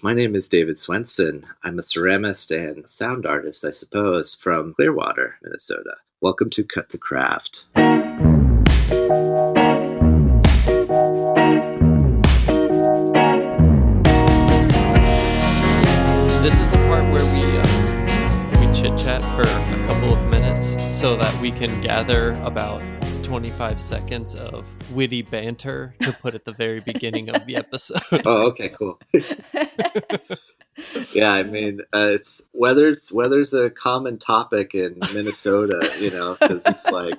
My name is David Swenson. I'm a ceramist and sound artist, I suppose, from Clearwater, Minnesota. Welcome to Cut the Craft. This is the part where we uh, we chit chat for a couple of minutes so that we can gather about 25 seconds of witty banter to put at the very beginning of the episode. Oh, okay, cool. yeah, I mean, uh, it's weather's weather's a common topic in Minnesota, you know, because it's like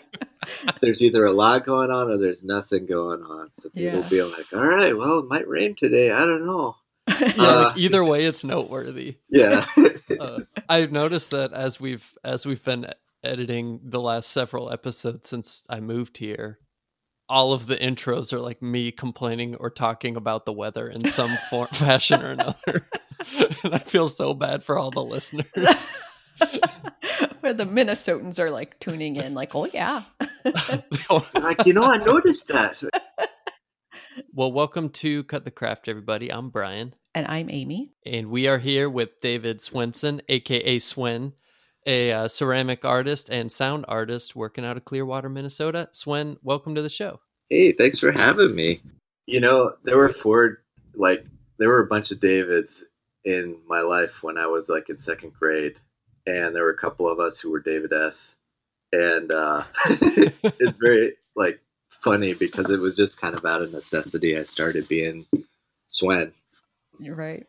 there's either a lot going on or there's nothing going on. So people Yeah. be like, "All right, well, it might rain today. I don't know." Yeah, Uh, like, either way, it's noteworthy. Yeah, Uh, I've noticed that as we've as we've been editing the last several episodes since I moved here, all of the intros are like me complaining or talking about the weather in some form, fashion or another, and I feel so bad for all the listeners. Where the Minnesotans are like tuning in, like, oh yeah. like you know, I noticed that. well, welcome to Cut the Craft, everybody. I'm Brian. and I'm Amy. And we are here with David Swenson, aka Swen, a uh, ceramic artist and sound artist working out of Clearwater, Minnesota. Swen, welcome to the show. Hey, thanks for having me. You know, there were four, like, there were a bunch of Davids in my life when I was like in second grade, and there were a couple of us who were David S. And uh, it's very like funny because it was just kind of out of necessity. I started being Swen. You're right.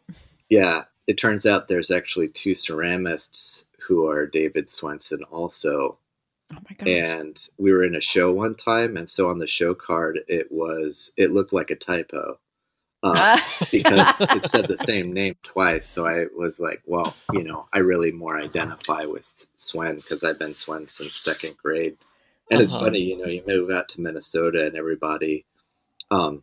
Yeah, it turns out there's actually two ceramists who are David Swenson also. Oh my gosh. and we were in a show one time and so on the show card it was it looked like a typo uh, because it said the same name twice so i was like well you know i really more identify with swen because i've been swen since second grade and it's Uh-huh. funny you know you move out to minnesota and everybody um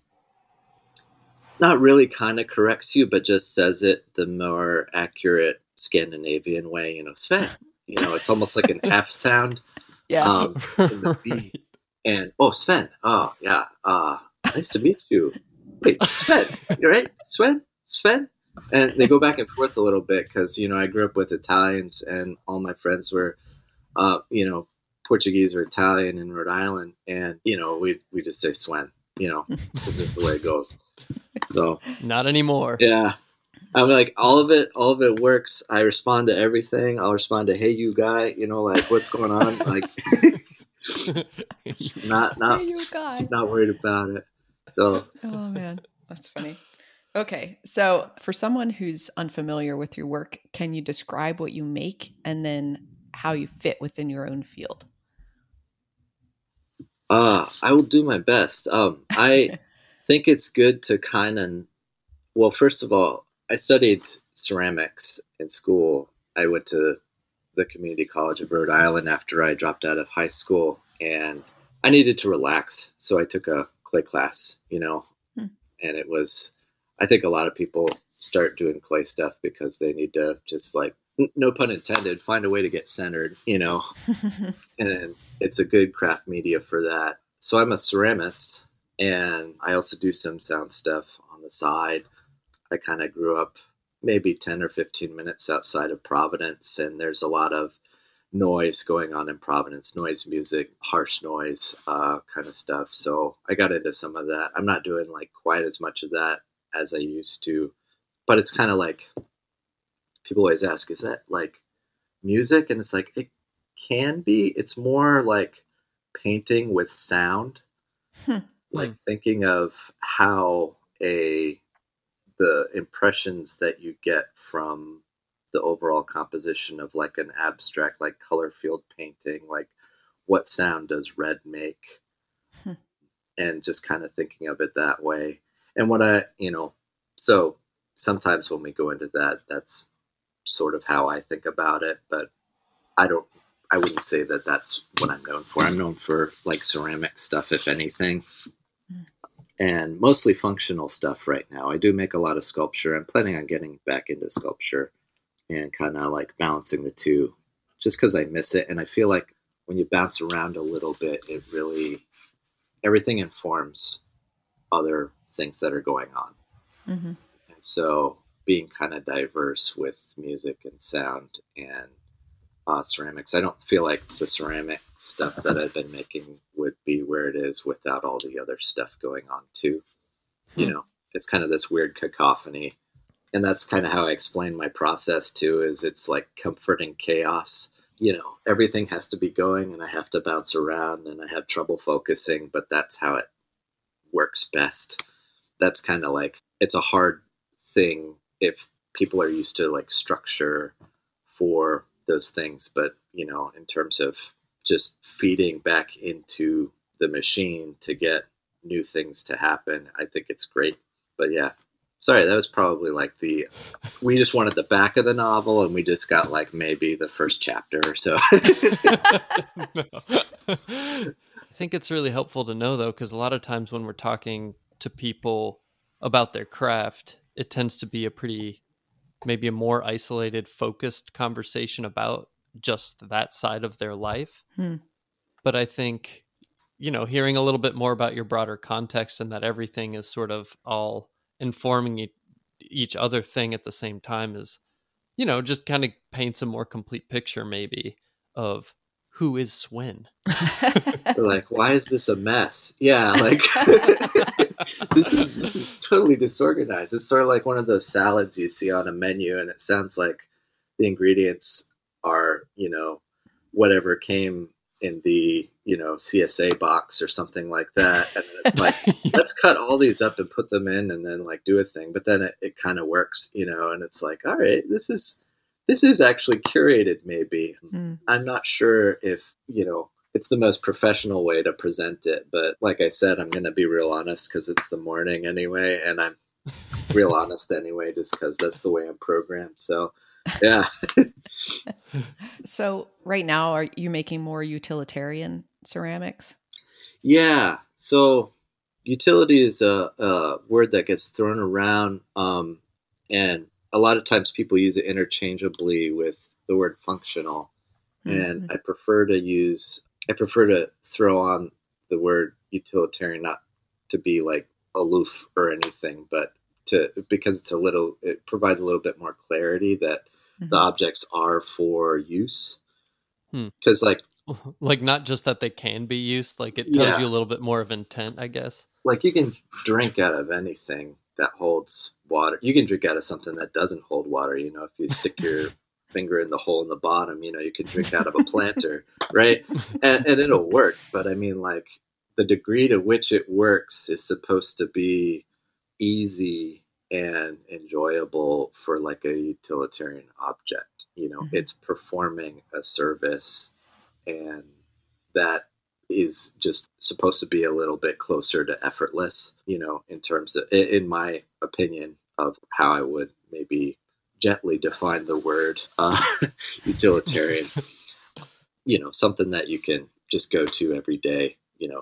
not really kind of corrects you but just says it the more accurate scandinavian way you know sven you know it's almost like an f sound yeah. um, B. and oh Sven, oh yeah, uh, nice to meet you. Wait, Sven, You're right? Sven, Sven, and they go back and forth a little bit because you know I grew up with Italians and all my friends were, uh, you know, Portuguese or Italian in Rhode Island, and you know we we just say Sven, you know, it's just the way it goes. So Not anymore. yeah. I'm like all of it, all of it works. I respond to everything. I'll respond to "Hey, you guy," you know, like what's going on? Like, not not Hey, you guy. not worried about it. So Oh man, that's funny. Okay, so for someone who's unfamiliar with your work, can you describe what you make and then how you fit within your own field? uh I will do my best. Um I think it's good to kind of well, first of all, I studied ceramics in school. I went to the community college of Rhode Island after I dropped out of high school and I needed to relax, so I took a clay class, you know. Hmm. And it was I think a lot of people start doing clay stuff because they need to just like no pun intended, find a way to get centered, you know. and it's a good craft media for that. So I'm a ceramist, and I also do some sound stuff on the side. I kind of grew up maybe 10 or 15 minutes outside of Providence, and there's a lot of noise going on in Providence noise music, harsh noise uh, kind of stuff. So I got into some of that. I'm not doing like quite as much of that as I used to, but it's kind of like people always ask, is that like music? And it's like, it can be. It's more like painting with sound, Hmm. like thinking of how a the impressions that you get from the overall composition of like an abstract like color field painting like what sound does red make? Hmm. and just kind of thinking of it that way. And what i you know so sometimes when we go into that that's sort of how i think about it but i don't i wouldn't say that that's what i'm known for. I'm known for like ceramic stuff if anything and mostly functional stuff right now. I do make a lot of sculpture. I'm planning on getting back into sculpture and kind of like balancing the two just because I miss it. And I feel like when you bounce around a little bit, it really, everything informs other things that are going on. hmm And so being kind of diverse with music and sound and uh, ceramics. I don't feel like the ceramic stuff that I've been making would be where it is without all the other stuff going on too. Hmm. You know, it's kind of this weird cacophony. And that's kind of how I explain my process too is it's like comforting chaos. You know, everything has to be going and I have to bounce around and I have trouble focusing, but that's how it works best. That's kind of like it's a hard thing if people are used to like structure for those things. But, you know, in terms of just feeding back into the machine to get new things to happen, I think it's great. But yeah, sorry, that was probably like the we just wanted the back of the novel and we just got like maybe the first chapter or so. I think it's really helpful to know though, because a lot of times when we're talking to people about their craft, it tends to be a pretty maybe a more isolated, focused conversation about just that side of their life. Hmm. But I think, you know, hearing a little bit more about your broader context and that everything is sort of all informing each other thing at the same time is, you know, just kind of paints a more complete picture, maybe, of who is Swen. like, why is this a mess? Yeah, like this is this is totally disorganized. It's sort of like one of those salads you see on a menu, and it sounds like the ingredients are you know whatever came in the you know CSA box or something like that, and it's like let's cut all these up and put them in, and then like do a thing. But then it, it kind of works, you know, and it's like all right, this is this is actually curated. Maybe mm. I'm not sure if you know it's the most professional way to present it. But like I said, I'm going to be real honest because it's the morning anyway, and I'm real honest anyway, just because that's the way I'm programmed. So, yeah. so right now, are you making more utilitarian ceramics? Yeah. So utility is a, a word that gets thrown around, um, and a lot of times people use it interchangeably with the word functional. And mm-hmm. I prefer to use I prefer to throw on the word utilitarian, not to be like aloof or anything, but to because it's a little it provides a little bit more clarity that mm-hmm. the objects are for use. Because hmm. like like not just that they can be used, like it tells yeah. you a little bit more of intent, I guess. Like you can drink out of anything that holds water. You can drink out of something that doesn't hold water. You know, if you stick your finger in the hole in the bottom. You know, you can drink out of a planter, right? And, and it'll work. But I mean, like the degree to which it works is supposed to be easy and enjoyable for like a utilitarian object. You know, mm-hmm. it's performing a service and that is just supposed to be a little bit closer to effortless, you know, in terms of, in my opinion, of how I would maybe gently define the word uh, utilitarian. you know, something that you can just go to every day. You know,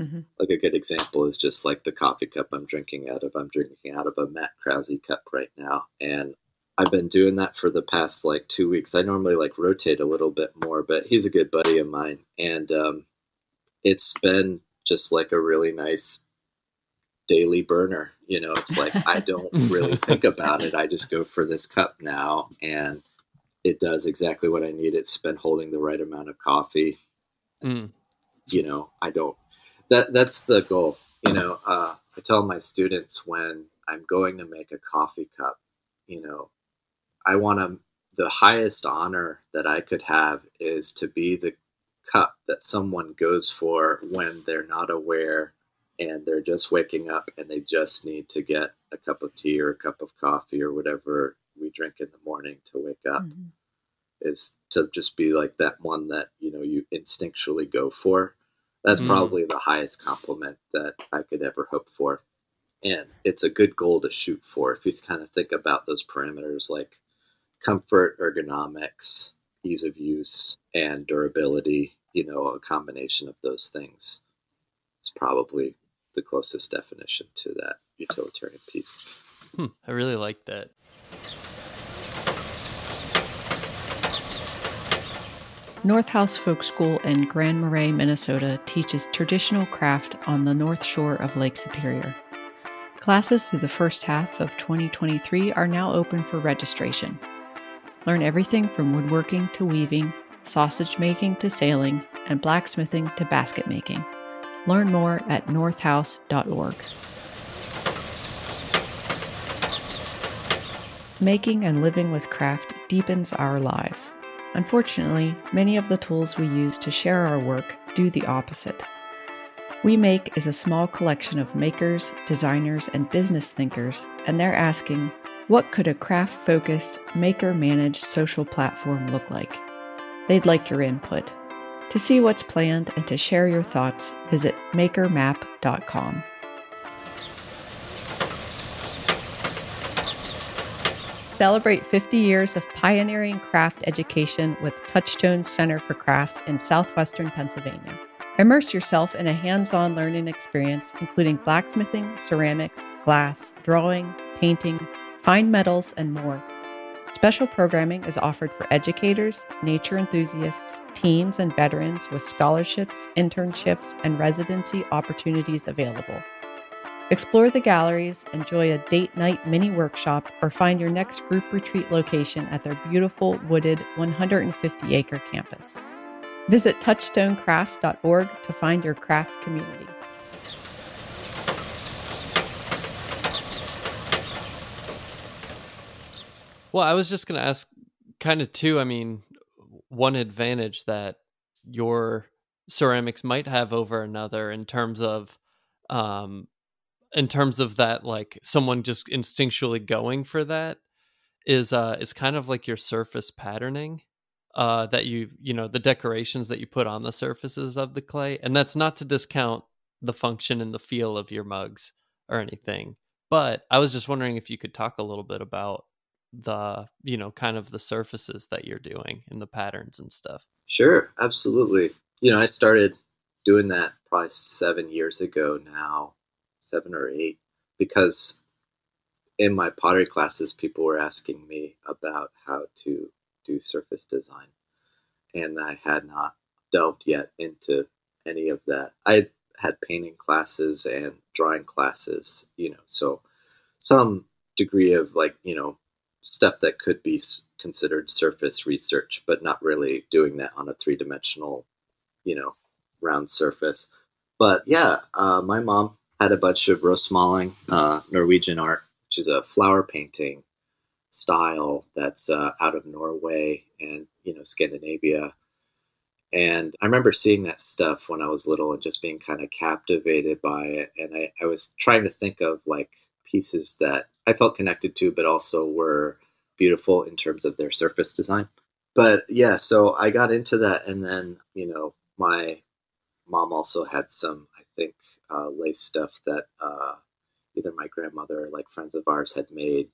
mm-hmm. like a good example is just like the coffee cup I'm drinking out of. I'm drinking out of a Matt Krause cup right now, and I've been doing that for the past like two weeks. I normally like rotate a little bit more, but he's a good buddy of mine, and um, it's been just like a really nice daily burner. You know, it's like I don't really think about it. I just go for this cup now, and it does exactly what I need. It's been holding the right amount of coffee. Mm. You know, I don't. That that's the goal. You know, uh, I tell my students when I'm going to make a coffee cup, you know, I want to. The highest honor that I could have is to be the cup that someone goes for when they're not aware and they're just waking up and they just need to get a cup of tea or a cup of coffee or whatever we drink in the morning to wake up mm-hmm. is to just be like that one that you know you instinctually go for that's mm. probably the highest compliment that i could ever hope for and it's a good goal to shoot for if you kind of think about those parameters like comfort ergonomics ease of use and durability you know a combination of those things it's probably the closest definition to that utilitarian piece. Hmm, I really like that. North House Folk School in Grand Marais, Minnesota teaches traditional craft on the north shore of Lake Superior. Classes through the first half of 2023 are now open for registration. Learn everything from woodworking to weaving, sausage making to sailing, and blacksmithing to basket making. Learn more at northhouse.org. Making and living with craft deepens our lives. Unfortunately, many of the tools we use to share our work do the opposite. We Make is a small collection of makers, designers, and business thinkers, and they're asking, what could a craft focused, maker managed social platform look like? They'd like your input. To see what's planned and to share your thoughts, visit makermap.com. Celebrate 50 years of pioneering craft education with Touchstone Center for Crafts in southwestern Pennsylvania. Immerse yourself in a hands on learning experience, including blacksmithing, ceramics, glass, drawing, painting, fine metals, and more. Special programming is offered for educators, nature enthusiasts, teens, and veterans with scholarships, internships, and residency opportunities available. Explore the galleries, enjoy a date night mini workshop, or find your next group retreat location at their beautiful wooded 150 acre campus. Visit touchstonecrafts.org to find your craft community. Well, I was just going to ask kind of too, I mean, one advantage that your ceramics might have over another in terms of um in terms of that like someone just instinctually going for that is uh is kind of like your surface patterning uh that you you know the decorations that you put on the surfaces of the clay. And that's not to discount the function and the feel of your mugs or anything but i was just wondering if you could talk a little bit about the you know kind of the surfaces that you're doing and the patterns and stuff sure absolutely you know i started doing that probably seven years ago now seven or eight, because in my pottery classes, people were asking me about how to do surface design, and I had not delved yet into any of that. I had painting classes and drawing classes, you know, so some degree of like, you know, stuff that could be considered surface research, but not really doing that on a three dimensional, you know, round surface. But yeah, uh, my mom had a bunch of rosemaling, uh, Norwegian art, which is a flower painting style that's uh, out of Norway and you know Scandinavia. And I remember seeing that stuff when I was little and just being kind of captivated by it. And I, I was trying to think of like pieces that I felt connected to, but also were beautiful in terms of their surface design. But yeah, so I got into that, and then you know my mom also had some, I think, uh, lace stuff that uh, either my grandmother or like friends of ours had made,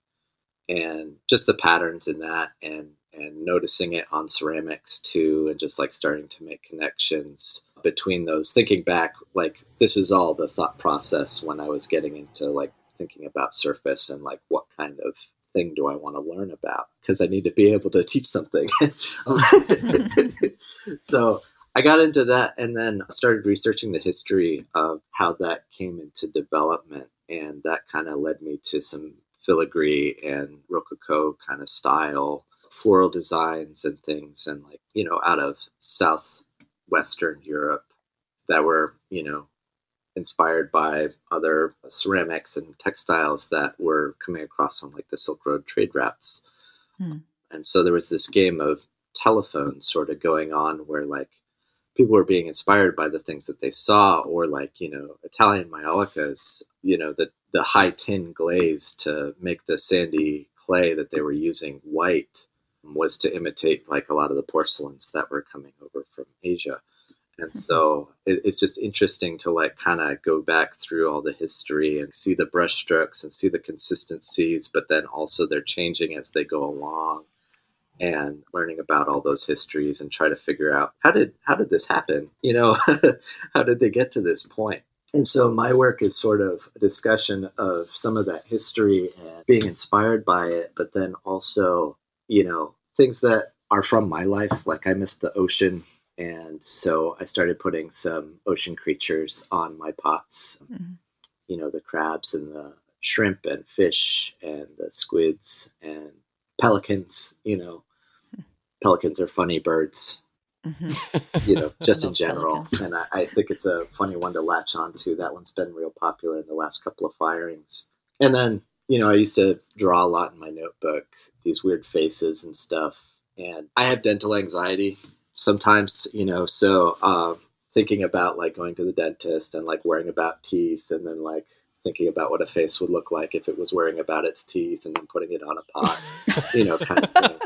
and just the patterns in that, and and noticing it on ceramics too, and just like starting to make connections between those. Thinking back, like this is all the thought process when I was getting into like thinking about surface and like what kind of thing do I want to learn about? Because I need to be able to teach something. so I got into that and then started researching the history of how that came into development. And that kind of led me to some filigree and rococo kind of style floral designs and things and like you know out of southwestern europe that were you know inspired by other ceramics and textiles that were coming across on like the silk road trade routes hmm. and so there was this game of telephones sort of going on where like people were being inspired by the things that they saw or like you know italian maiolicas you know the the high tin glaze to make the sandy clay that they were using white was to imitate like a lot of the porcelains that were coming over from asia and so it, it's just interesting to like kind of go back through all the history and see the brushstrokes and see the consistencies but then also they're changing as they go along and learning about all those histories and try to figure out how did how did this happen? You know how did they get to this point? And so my work is sort of a discussion of some of that history and being inspired by it but then also you know things that are from my life like i miss the ocean and so i started putting some ocean creatures on my pots mm-hmm. you know the crabs and the shrimp and fish and the squids and pelicans. You know, pelicans are funny birds. Mm-hmm. You know, just in general, pelicans. and I, I think it's a funny one to latch on to. That one's been real popular in the last couple of firings. And then, you know, I used to draw a lot in my notebook, these weird faces and stuff. And I have dental anxiety sometimes, you know, so um, thinking about like going to the dentist and like worrying about teeth and then like thinking about what a face would look like if it was worrying about its teeth and then putting it on a pot, you know, kind of thing.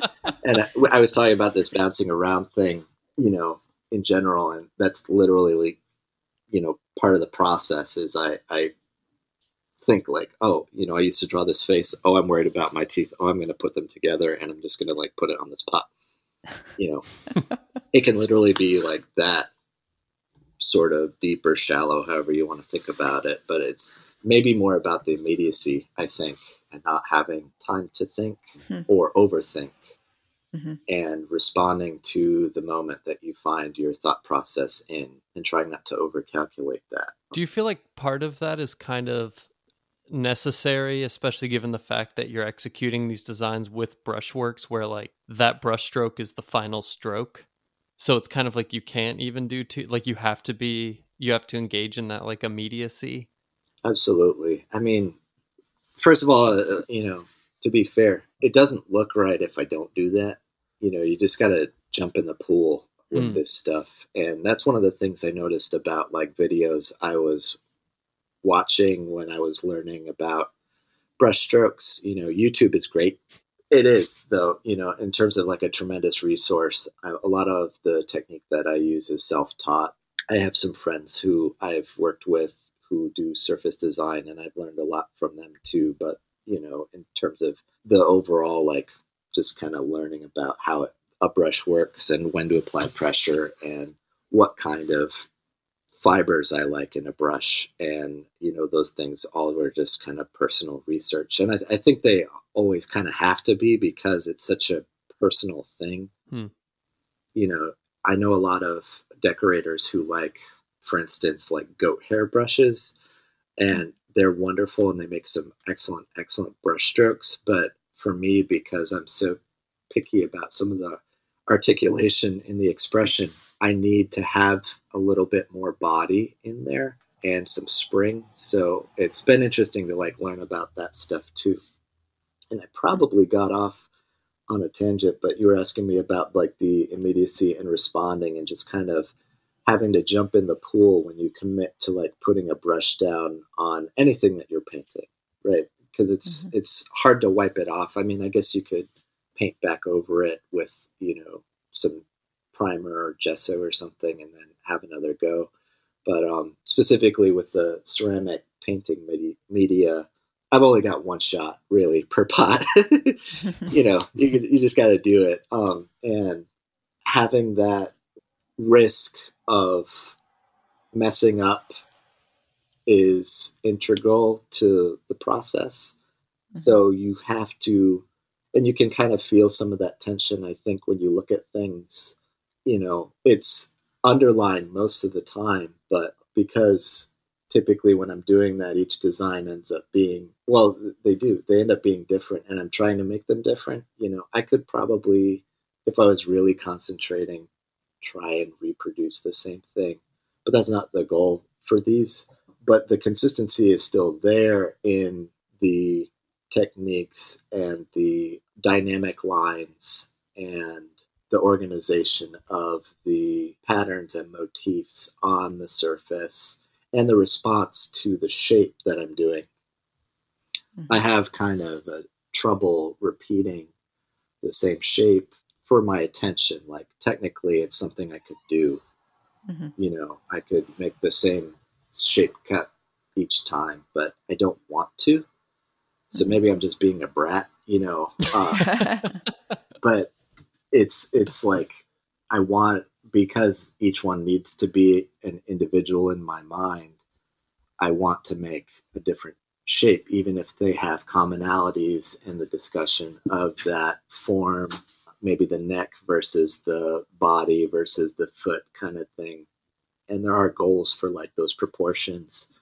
And I, I, was talking about this bouncing around thing, you know, in general, and that's literally, like, you know, part of the process is I, I think like, oh, you know, I used to draw this face. Oh, I'm worried about my teeth. Oh, I'm going to put them together and I'm just going to like put it on this pot. You know, it can literally be like that sort of deep or shallow, however you want to think about it. But it's maybe more about the immediacy, I think, and not having time to think mm-hmm. or overthink mm-hmm. and responding to the moment that you find your thought process in and trying not to overcalculate that. Do you feel like part of that is kind of necessary, especially given the fact that you're executing these designs with brushworks where like that brushstroke is the final stroke? So it's kind of like you can't even do two like you have to be you have to engage in that like immediacy. Absolutely. I mean, first of all, uh, you know, to be fair, it doesn't look right if I don't do that. You know, you just got to jump in the pool with mm. this stuff. And that's one of the things I noticed about like videos I was watching when I was learning about brushstrokes. You know, YouTube is great. It is, though, you know, in terms of like a tremendous resource. I, a lot of the technique that I use is self taught. I have some friends who I've worked with who do surface design, and I've learned a lot from them too. But, you know, in terms of the overall, like, just kind of learning about how it, a brush works and when to apply pressure and what kind of fibers I like in a brush, and you know those things all were just kind of personal research, and I, I think they always kind of have to be because it's such a personal thing. Hmm. You know, I know a lot of decorators who like, for instance, like goat hair brushes, and they're wonderful and they make some excellent, excellent brush strokes. But for me, because I'm so picky about some of the articulation in the expression, I need to have a little bit more body in there and some spring. So it's been interesting to like learn about that stuff too. And I probably got off on a tangent, but you were asking me about like the immediacy and responding and just kind of having to jump in the pool when you commit to like putting a brush down on anything that you're painting, right? Because it's mm-hmm. it's hard to wipe it off. I mean, I guess you could paint back over it with, you know, some primer or gesso or something and then have another go. But um, specifically with the ceramic painting media, I've only got one shot really per pot. you know, you, you just got to do it. Um, and having that risk of messing up is integral to the process. Mm-hmm. So you have to, and you can kind of feel some of that tension, I think, when you look at things you know, it's underlined most of the time, but because typically when I'm doing that, each design ends up being, well, they do, they end up being different, and I'm trying to make them different. You know, I could probably, if I was really concentrating, try and reproduce the same thing, but that's not the goal for these. But the consistency is still there in the techniques and the dynamic lines and the organization of the patterns and motifs on the surface and the response to the shape that I'm doing. Mm-hmm. I have kind of a trouble repeating the same shape for my attention. Like technically, it's something I could do. Mm-hmm. You know, I could make the same shape cut each time, but I don't want to. So mm-hmm. maybe I'm just being a brat, you know. Uh, but it's it's like I want because each one needs to be an individual in my mind. I want to make a different shape, even if they have commonalities in the discussion of that form, maybe the neck versus the body versus the foot kind of thing. And there are goals for like those proportions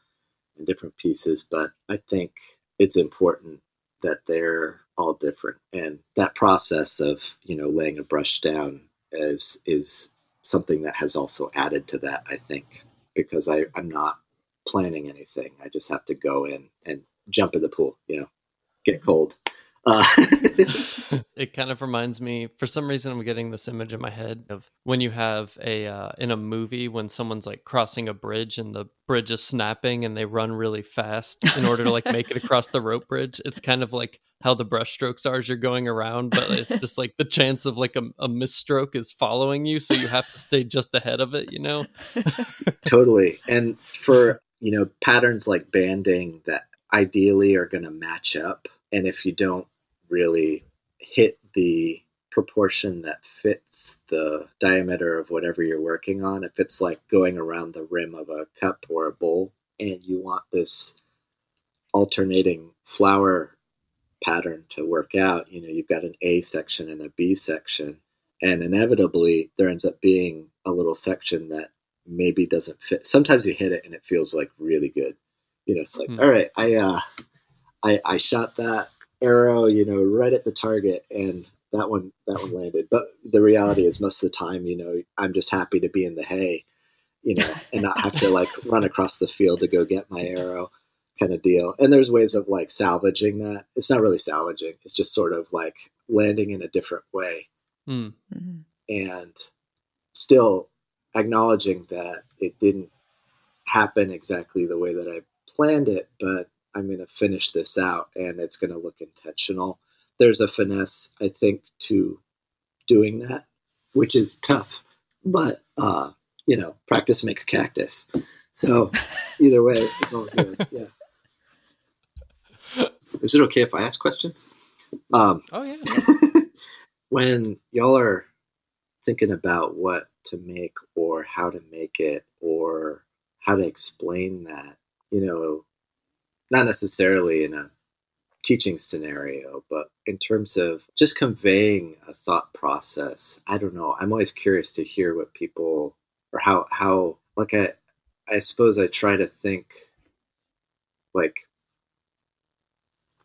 and different pieces, but I think it's important that they're all different. And that process of, you know, laying a brush down is is something that has also added to that, I think, because I, I'm not planning anything. I just have to go in and jump in the pool, you know, get cold. Uh, it kind of reminds me, for some reason, I'm getting this image in my head of when you have a uh, in a movie when someone's like crossing a bridge and the bridge is snapping and they run really fast in order to like make it across the rope bridge. It's kind of like how the brushstrokes are as you're going around, but it's just like the chance of like a, a misstroke is following you, so you have to stay just ahead of it. You know, totally. And for you know patterns like banding that ideally are going to match up, and if you don't really hit the proportion that fits the diameter of whatever you're working on. If it's like going around the rim of a cup or a bowl and you want this alternating flower pattern to work out, you know, you've got an A section and a B section. And inevitably, there ends up being a little section that maybe doesn't fit. Sometimes you hit it and it feels like really good. You know, it's like, mm-hmm. all right, I, uh, I, I shot that arrow, you know, right at the target, and that one that one landed. But the reality is, most of the time, you know, I'm just happy to be in the hay, you know, and not have to like run across the field to go get my arrow, kind of deal. And there's ways of like salvaging that. It's not really salvaging. It's just sort of like landing in a different way, mm. mm-hmm. and still acknowledging that it didn't happen exactly the way that I planned it, but I'm going to finish this out and it's going to look intentional. There's a finesse, I think, to doing that, which is tough. But, uh, you know, practice makes cactus. So either way, it's all good. Yeah. Is it okay if I ask questions? Um, oh, yeah. when y'all are thinking about what to make or how to make it or how to explain that, you know, not necessarily in a teaching scenario, but in terms of just conveying a thought process, I don't know. I'm always curious to hear what people or how how like I I suppose I try to think like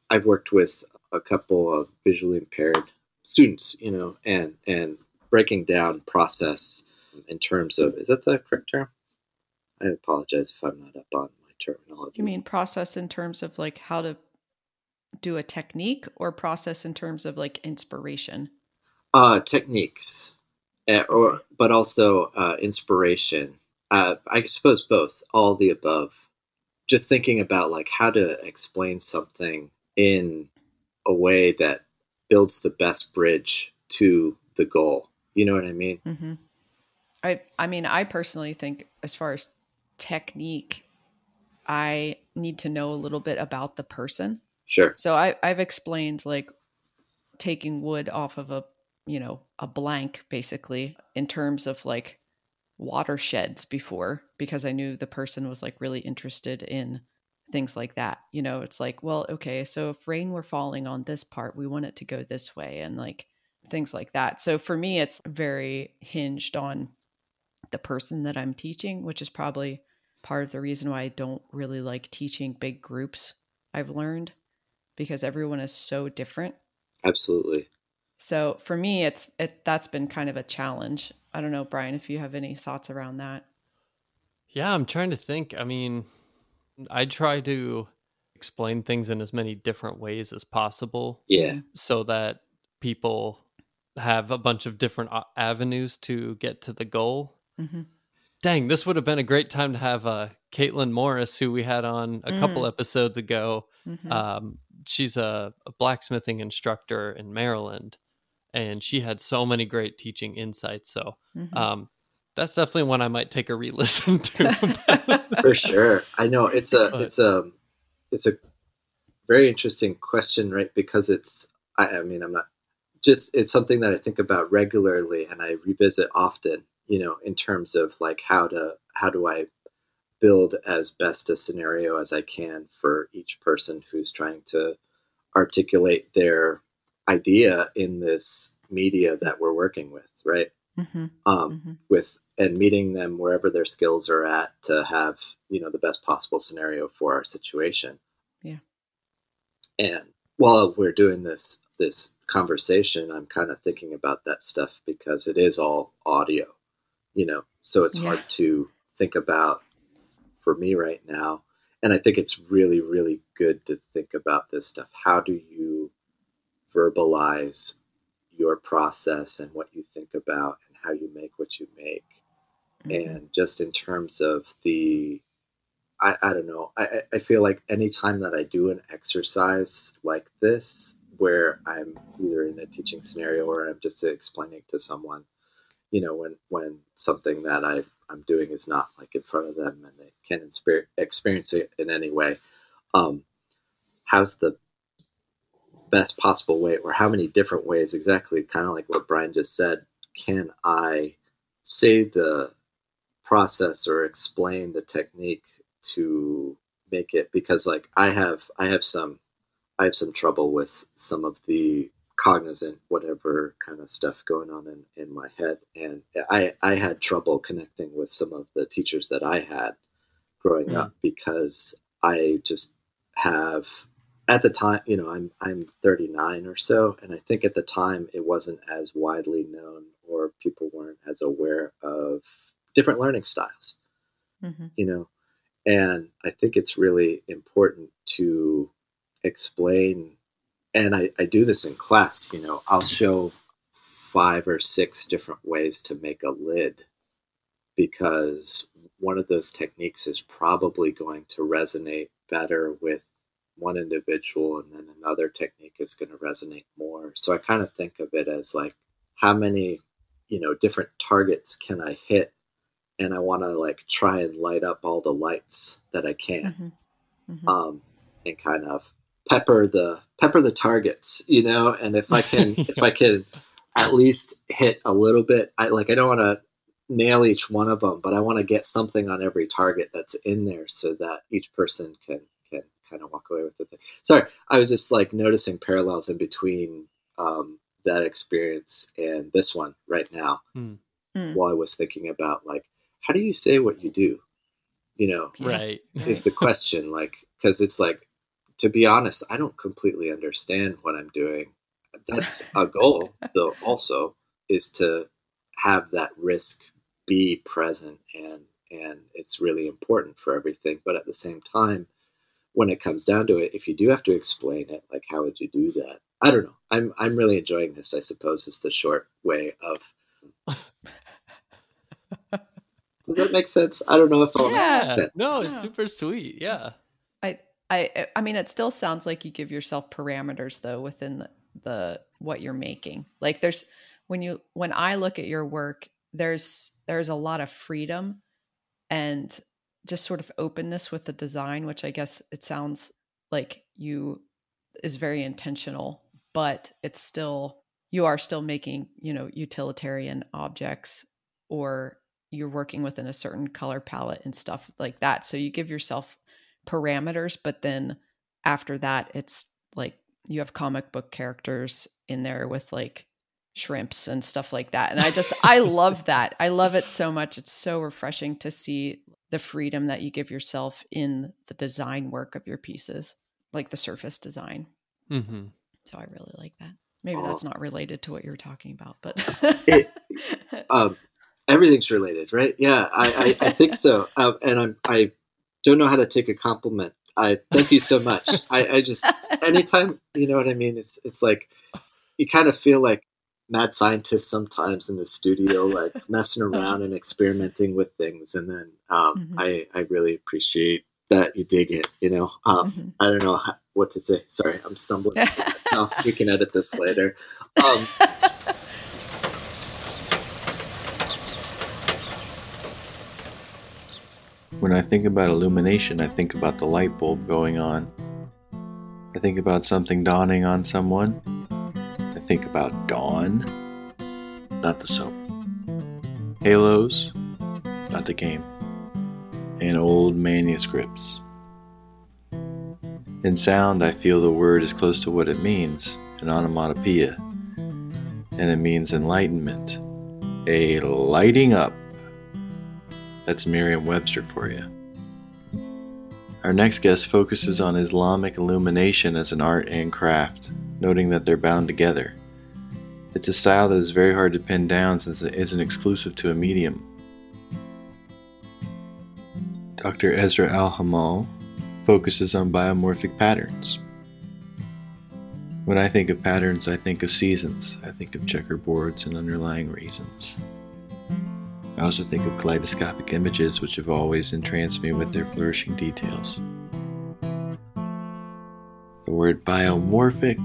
I've worked with a couple of visually impaired students, you know, and and breaking down process in terms of is that the correct term? I apologize if I'm not up on terminology. You mean process in terms of like how to do a technique or process in terms of like inspiration? Uh, techniques, uh, or but also uh, inspiration. Uh, I suppose both, all the above. Just thinking about like how to explain something in a way that builds the best bridge to the goal. You know what I mean? Mm-hmm. I I mean I personally think as far as technique I need to know a little bit about the person. Sure. So I, I've explained like taking wood off of a, you know, a blank basically in terms of like watersheds before because I knew the person was like really interested in things like that. You know, it's like, well, okay, so if rain were falling on this part, we want it to go this way and like things like that. So for me, it's very hinged on the person that I'm teaching, which is probably part of the reason why I don't really like teaching big groups, I've learned, because everyone is so different. Absolutely. So for me, it's it that's been kind of a challenge. I don't know, Brian, if you have any thoughts around that. Yeah, I'm trying to think. I mean, I try to explain things in as many different ways as possible. Yeah. So that people have a bunch of different avenues to get to the goal. Mm-hmm. Dang, this would have been a great time to have uh, Caitlin Morris, who we had on a mm. couple episodes ago. Mm-hmm. Um, she's a, a, blacksmithing instructor in Maryland, and she had so many great teaching insights. So mm-hmm. um, that's definitely one I might take a re-listen to. For sure, I know it's a but, it's a it's a very interesting question, right? Because it's I, I mean I'm not just it's something that I think about regularly and I revisit often you know in terms of like how to how do i build as best a scenario as i can for each person who's trying to articulate their idea in this media that we're working with right mm-hmm. Um, mm-hmm. with and meeting them wherever their skills are at to have you know the best possible scenario for our situation yeah And while we're doing this this conversation, I'm kind of thinking about that stuff because it is all audio, you know. So it's Yeah. hard to think about for me right now. And I think it's really, really good to think about this stuff. How do you verbalize your process and what you think about and how you make what you make? Mm-hmm. and just in terms of the I, I don't know I, I- I feel like anytime that i do an exercise like this where i'm either in a teaching scenario or i'm just explaining to someone you know when when something that I, i'm doing is not like in front of them and they can experience it in any way um, how's the best possible way or how many different ways exactly kind of like what brian just said can i say the process or explain the technique to make it? Because like i have i have some i have some trouble with some of the cognizant whatever kind of stuff going on in, in my head and i i had trouble connecting with some of the teachers that i had growing Mm. up because i just have at the time you know i'm i'm 39 or so and i think at the time it wasn't as widely known or people weren't as aware of different learning styles Mhm. you know and i think it's really important to explain and I, I do this in class you know i'll show five or six different ways to make a lid because one of those techniques is probably going to resonate better with one individual and then another technique is going to resonate more so i kind of think of it as like how many you know different targets can i hit and i want to like try and light up all the lights that i can Mhm. Mhm. um, and kind of pepper the pepper the targets, you know. And if I can, if I can at least hit a little bit, I like I don't want to nail each one of them, but I want to get something on every target that's in there so that each person can can kind of walk away with it. Sorry, I was just like noticing parallels in between um, that experience and this one right now. Mm. While I was thinking about like, how do you say what you do? You know, Right. is the question like because it's like to be honest i don't completely understand what i'm doing that's a goal though also is to have that risk be present and and it's really important for everything but at the same time when it comes down to it if you do have to explain it like how would you do that i don't know i'm i'm really enjoying this i suppose is the short way of does that make sense i don't know if i'll Yeah. Yeah. No, it's Yeah. super sweet. Yeah. I, I, mean, it still sounds like you give yourself parameters though within the, the what you're making. Like there's when you when I look at your work, there's there's a lot of freedom and just sort of openness with the design, which I guess it sounds like you is very intentional, but it's still you are still making you know utilitarian objects or you're working within a certain color palette and stuff like that. So you give yourself parameters, but then after that, it's like you have comic book characters in there with like shrimps and stuff like that. And I just, I love that. I love it so much. It's so refreshing to see the freedom that you give yourself in the design work of your pieces, like the surface design. hmm So I really like that. Maybe that's not related to what you're talking about, but It- um, everything's related, right? Yeah, I, I, I think so. Um, and I'm, I don't know how to take a compliment. I thank you so much. I, I just anytime you know what I mean. It's it's like you kind of feel like mad scientists sometimes in the studio, like messing around and experimenting with things. And then um, Mhm. I I really appreciate that you dig it. You know, um, Mhm. I don't know how, what to say. Sorry, I'm stumbling myself. We can edit this later. Um, When I think about illumination, I think about the light bulb going on. I think about something dawning on someone. I think about dawn, not the soap. Halos, not the game. And old manuscripts. In sound, I feel the word is close to what it means an onomatopoeia. And it means enlightenment, a lighting up. That's Merriam Webster for you. Our next guest focuses on Islamic illumination as an art and craft, noting that they're bound together. It's a style that is very hard to pin down since it isn't exclusive to a medium. Dr. Ezra Al Hamal focuses on biomorphic patterns. When I think of patterns, I think of seasons. I think of checkerboards and underlying reasons. I also think of kaleidoscopic images, which have always entranced me with their flourishing details. The word biomorphic,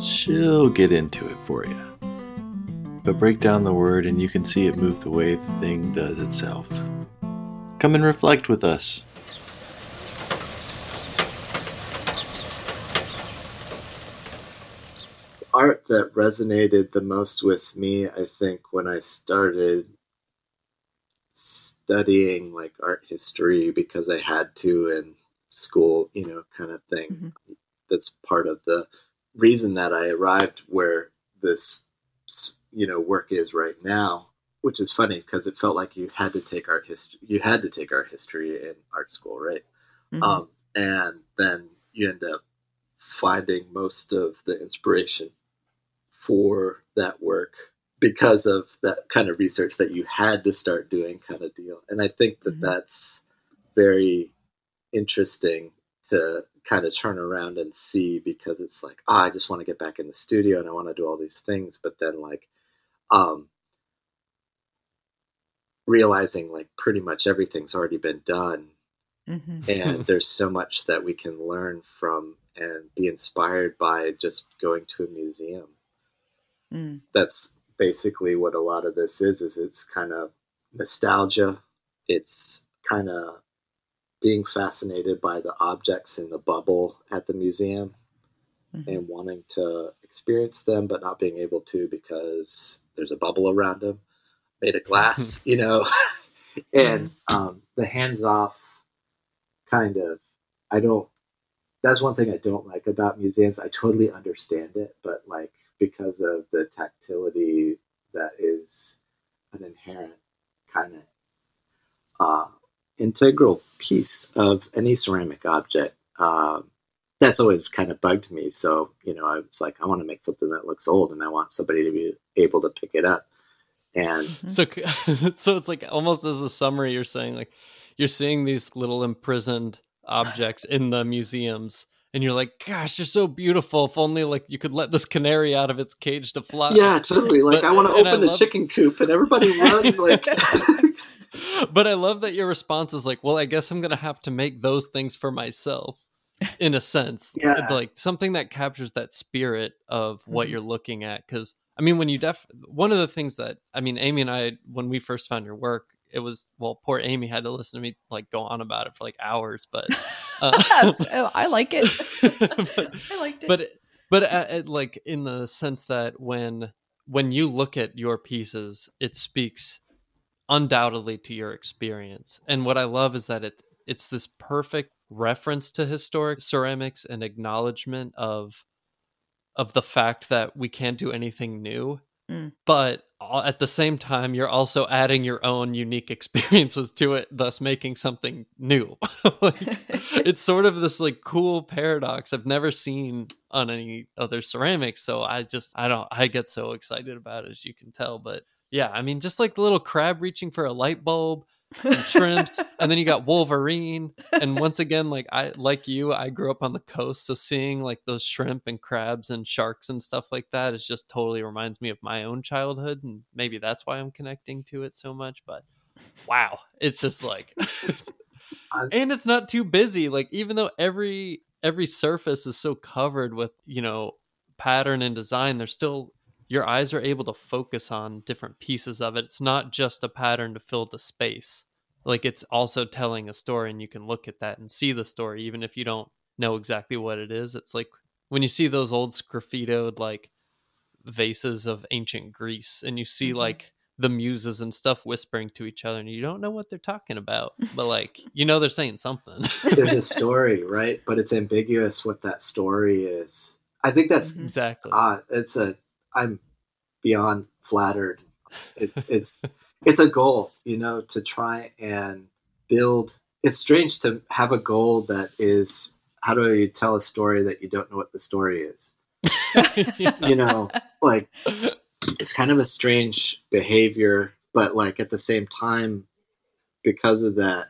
she'll get into it for you. But break down the word and you can see it move the way the thing does itself. Come and reflect with us. Art that resonated the most with me, I think, when I started studying like art history because I had to in school, you know, kind of thing. Mm-hmm. That's part of the reason that I arrived where this, you know, work is right now. Which is funny because it felt like you had to take art history. You had to take art history in art school, right? Mm-hmm. Um, and then you end up finding most of the inspiration for that work because of that kind of research that you had to start doing kind of deal and i think that mm-hmm. that's very interesting to kind of turn around and see because it's like oh, i just want to get back in the studio and i want to do all these things but then like um realizing like pretty much everything's already been done mm-hmm. and there's so much that we can learn from and be inspired by just going to a museum Mm. That's basically what a lot of this is. Is it's kind of nostalgia. It's kind of being fascinated by the objects in the bubble at the museum mm-hmm. and wanting to experience them, but not being able to because there's a bubble around them made of glass, you know. and mm-hmm. um, the hands off kind of, I don't. That's one thing I don't like about museums. I totally understand it, but like because of the tactility that is an inherent kind of uh, integral piece of any ceramic object. Um, that's always kind of bugged me. So, you know, I was like, I want to make something that looks old and I want somebody to be able to pick it up. And mm-hmm. so, so it's like almost as a summary, you're saying like, you're seeing these little imprisoned objects in the museums and you're like, gosh, you're so beautiful. If only like you could let this canary out of its cage to fly. Yeah, totally. Like but, I want to open the love... chicken coop and everybody run like But I love that your response is like, well, I guess I'm gonna have to make those things for myself. In a sense. yeah. Like something that captures that spirit of what mm-hmm. you're looking at. Cause I mean when you def one of the things that I mean, Amy and I when we first found your work, it was well poor amy had to listen to me like go on about it for like hours but uh, oh, i like it. But, i liked it. but but uh, like in the sense that when when you look at your pieces it speaks undoubtedly to your experience. And what i love is that it it's this perfect reference to historic ceramics and acknowledgement of of the fact that we can't do anything new mm. but at the same time you're also adding your own unique experiences to it thus making something new like, it's sort of this like cool paradox i've never seen on any other ceramics so i just i don't i get so excited about it as you can tell but yeah i mean just like the little crab reaching for a light bulb shrimps, and then you got Wolverine. And once again, like I like you, I grew up on the coast, so seeing like those shrimp and crabs and sharks and stuff like that is just totally reminds me of my own childhood, and maybe that's why I'm connecting to it so much. But wow, it's just like, and it's not too busy. Like even though every every surface is so covered with you know pattern and design, there's still your eyes are able to focus on different pieces of it. It's not just a pattern to fill the space. Like it's also telling a story and you can look at that and see the story even if you don't know exactly what it is. It's like when you see those old sgraffitoed like vases of ancient Greece and you see mm-hmm. like the muses and stuff whispering to each other and you don't know what they're talking about but like you know they're saying something there's a story right but it's ambiguous what that story is i think that's exactly uh, it's a I'm beyond flattered. It's it's it's a goal, you know, to try and build it's strange to have a goal that is how do you tell a story that you don't know what the story is? you know, like it's kind of a strange behavior, but like at the same time, because of that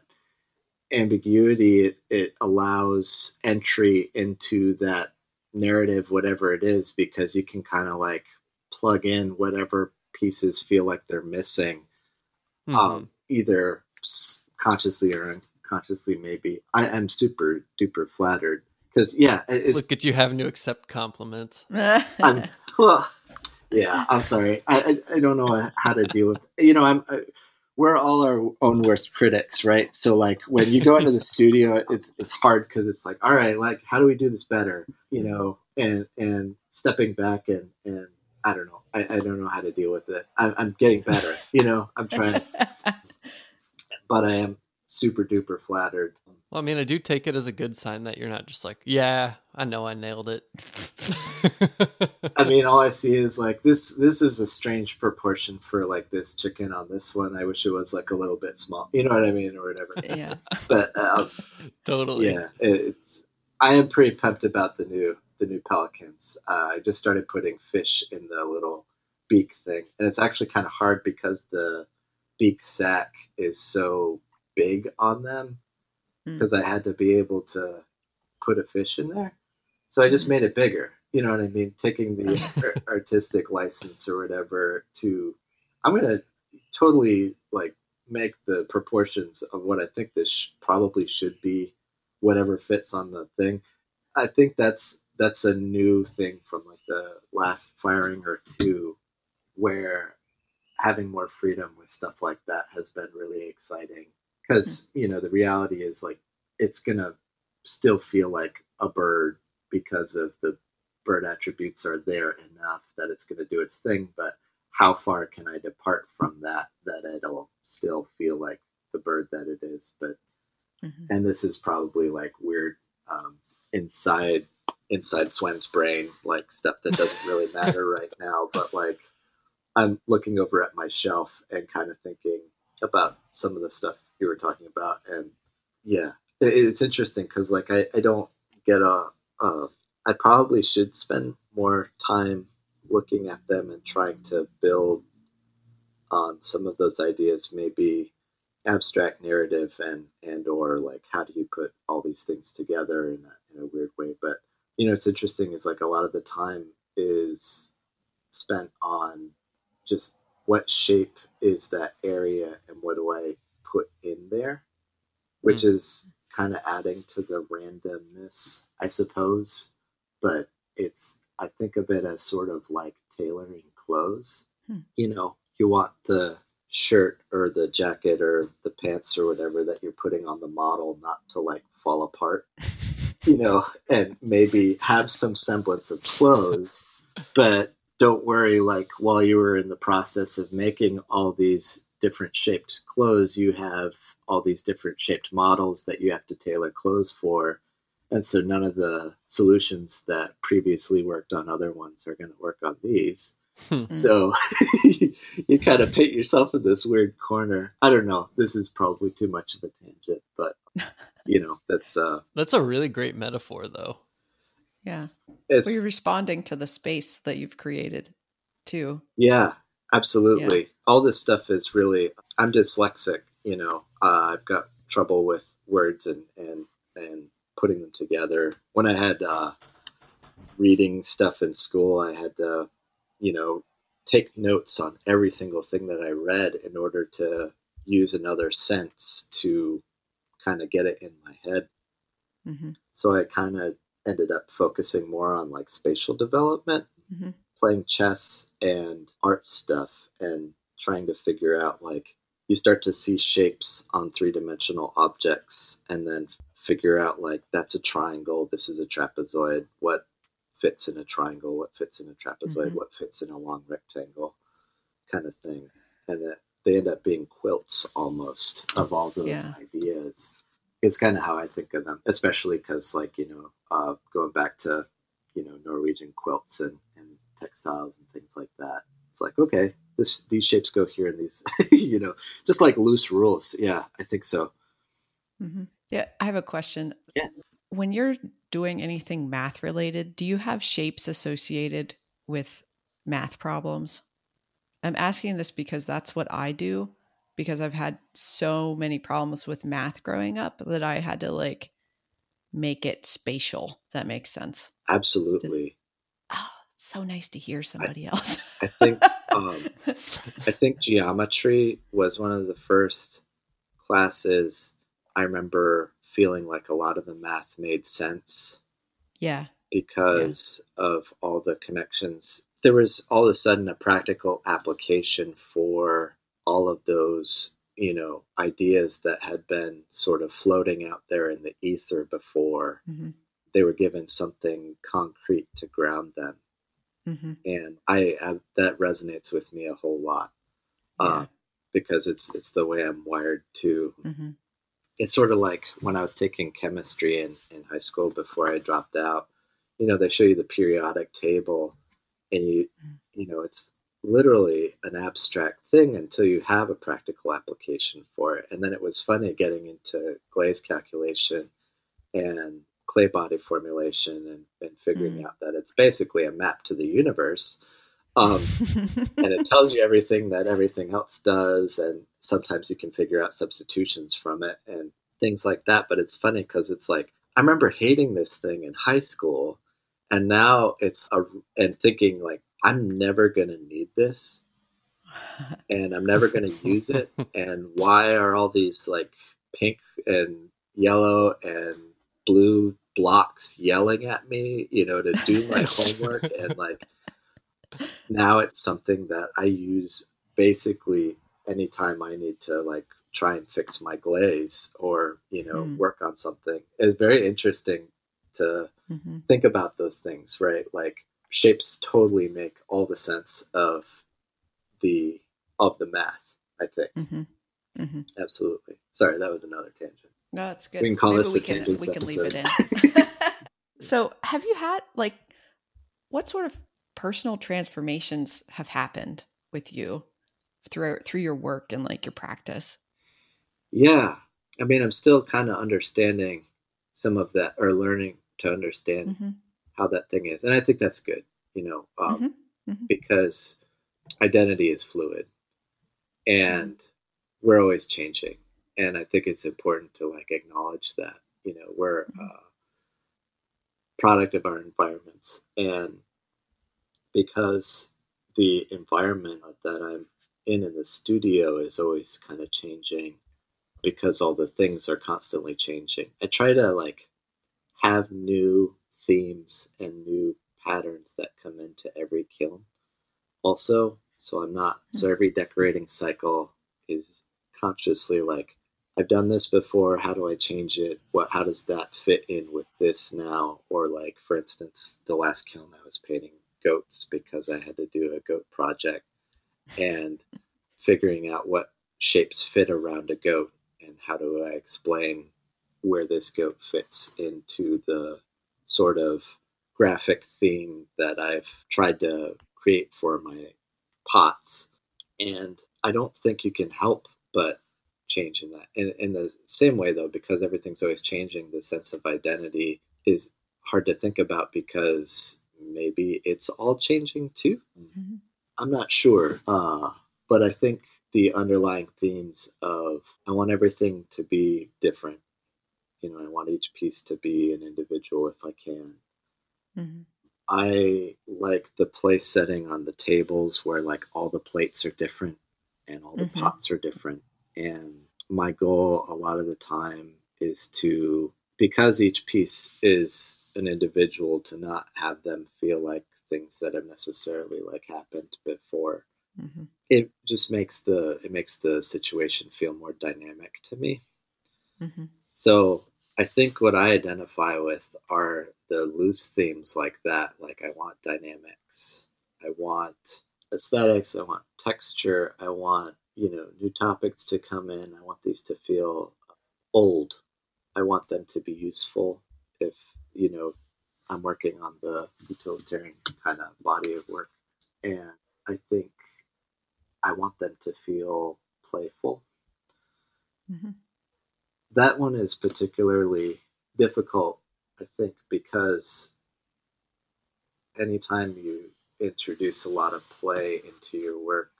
ambiguity, it, it allows entry into that narrative, whatever it is, because you can kind of like plug in whatever pieces feel like they're missing, Mhm. um, either consciously or unconsciously. Maybe I am super duper flattered because yeah, it's Look at you having to accept compliments. I'm, well, yeah, I'm sorry. I, I I don't know how to deal with. You know, I'm. I, we're all our own worst critics, right? So like when you go into the studio, it's it's hard because it's like, all right, like how do we do this better? You know, and and stepping back and and I don't know. I, I don't know how to deal with it. I'm, I'm getting better. You know, I'm trying, but I am super duper flattered. Well, I mean, I do take it as a good sign that you're not just like, yeah, I know I nailed it. I mean, all I see is like this. This is a strange proportion for like this chicken on this one. I wish it was like a little bit small. You know what I mean, or whatever. yeah. But um, totally. yeah, it's. I am pretty pumped about the new the new pelicans. Uh, I just started putting fish in the little beak thing, and it's actually kind of hard because the beak sac is so big on them. Mm. Because I had to be able to put a fish in there, so I just made it bigger. You know what I mean? Taking the artistic license or whatever to, I'm gonna totally like make the proportions of what I think this sh- probably should be, whatever fits on the thing. I think that's that's a new thing from like the last firing or two, where having more freedom with stuff like that has been really exciting. Because you know the reality is like it's gonna still feel like a bird because of the bird attributes are there enough that it's going to do its thing but how far can i depart from that that it'll still feel like the bird that it is but Mhm. and this is probably like weird um, inside inside Swen's brain, like stuff that doesn't really matter right now. But like, I'm looking over at my shelf and kind of thinking about some of the stuff you were talking about, and yeah, it, it's interesting because like I, I don't get a. Uh, I probably should spend more time looking at them and trying to build on some of those ideas, maybe abstract narrative and and or like how do you put all these things together in a, in a weird way but you know it's interesting is like a lot of the time is spent on just what shape is that area and what do i put in there which is kind of adding to the randomness i suppose. But it's i think of it as sort of like tailoring clothes. Hmm. you know you want the shirt or the jacket or the pants or whatever that you're putting on the model not to like fall apart you know and maybe have some semblance of clothes. But don't worry like while you were in the process of making all these different shaped clothes you have all these different shaped models that you have to tailor clothes for and so none of the solutions that previously worked on other ones are going to work on these Hmm. so you kind of paint yourself in this weird corner. I don't know. This is probably too much of a tangent, but you know, that's uh That's a really great metaphor, though. Yeah. it's Well, you're responding to the space that you've created too. yeah, absolutely. All this stuff is really I'm dyslexic, you know. Uh, I've got trouble with words and and and putting them together. When I had uh reading stuff in school, I had to, you know, take notes on every single thing that I read in order to use another sense to kind of get it in my head. hmm So I kind of ended up focusing more on like spatial development, Mhm. Playing chess and art stuff, and trying to figure out like you start to see shapes on three dimensional objects and then figure out like that's a triangle, this is a trapezoid, what fits in a triangle, what fits in a trapezoid, Mhm. what fits in a long rectangle kind of thing. And it, they end up being quilts almost of all those Yeah. ideas it's kind of how I think of them, especially because, like, you know, uh, going back to, you know, Norwegian quilts and textiles and things like that. It's like, okay, this these shapes go here and these, you know, just like loose rules. Yeah, I think so. Mm-hmm. Yeah, I have a question. Yeah. When you're doing anything math related, do you have shapes associated with math problems? I'm asking this because that's what I do because I've had so many problems with math growing up that I had to like make it spatial. That makes sense. Absolutely. So nice to hear somebody else. I think um, I think geometry was one of the first classes I remember feeling like a lot of the math made sense yeah. because of all the connections. There was all of a sudden a practical application for all of those, you know, ideas that had been sort of floating out there in the ether before. hmm They were given something concrete to ground them, hmm and I, I that resonates with me a whole lot uh, because it's it's the way I'm wired to hmm it's sort of like when I was taking chemistry in, in high school before I dropped out. You know, they show you the periodic table, and you, you know, it's literally an abstract thing until you have a practical application for it. And then it was funny getting into glaze calculation and clay body formulation and, and figuring Mm. out that it's basically a map to the universe. Um, and it tells you everything that everything else does and sometimes you can figure out substitutions from it and things like that but it's funny because it's like i remember hating this thing in high school and now it's a and thinking like i'm never going to need this and i'm never going to use it and why are all these like pink and yellow and blue blocks yelling at me you know to do my homework and like now it's something that I use basically anytime I need to like try and fix my glaze or you know Hmm. work on something. It's very interesting to hmm think about those things, right? Like shapes totally make all the sense of the of the math. I think hmm hmm absolutely. Sorry, that was another tangent. No, that's good. We can call Maybe this the can, tangents we can leave it episode. in. so, have you had like what sort of personal transformations have happened with you through through your work and like your practice? Yeah, I mean, I'm still kind of understanding some of that or learning to understand hmm how that thing is and i think that's good you know um, Mhm, mhm. because identity is fluid and we're always changing and i think it's important to like acknowledge that you know we're Mhm. uh, product of our environments. And because the environment that i'm in in the studio is always kind of changing because all the things are constantly changing i try to like have new themes and new patterns that come into every kiln. Also so i'm not so every decorating cycle is consciously like i've done this before how do i change it what how does that fit in with this now or like for instance the last kiln i was painting goats because i had to do a goat project and figuring out what shapes fit around a goat and how do i explain where this goat fits into the sort of graphic theme that I've tried to create for my pots. And I don't think you can help but change in that. In, in the same way, though, because everything's always changing, the sense of identity is hard to think about because maybe it's all changing too. Mhm. I'm not sure. Uh, but I think the underlying themes of I want everything to be different. You know, I want each piece to be an individual if I can. Mhm. I like the place setting on the tables where like all the plates are different and all the Mhm. pots are different. And my goal a lot of the time is to because each piece is an individual to not have them feel like things that have necessarily like happened before. Mhm. It just makes the it makes the situation feel more dynamic to me. Mhm. So I think what I identify with are the loose themes like that. Like I want dynamics, I want aesthetics, I want texture, I want you know new topics to come in. I want these to feel old. I want them to be useful. If you know, I'm working on the utilitarian kind of body of work, and I think I want them to feel playful Mhm. that one is particularly difficult, I think, because anytime you introduce a lot of play into your work,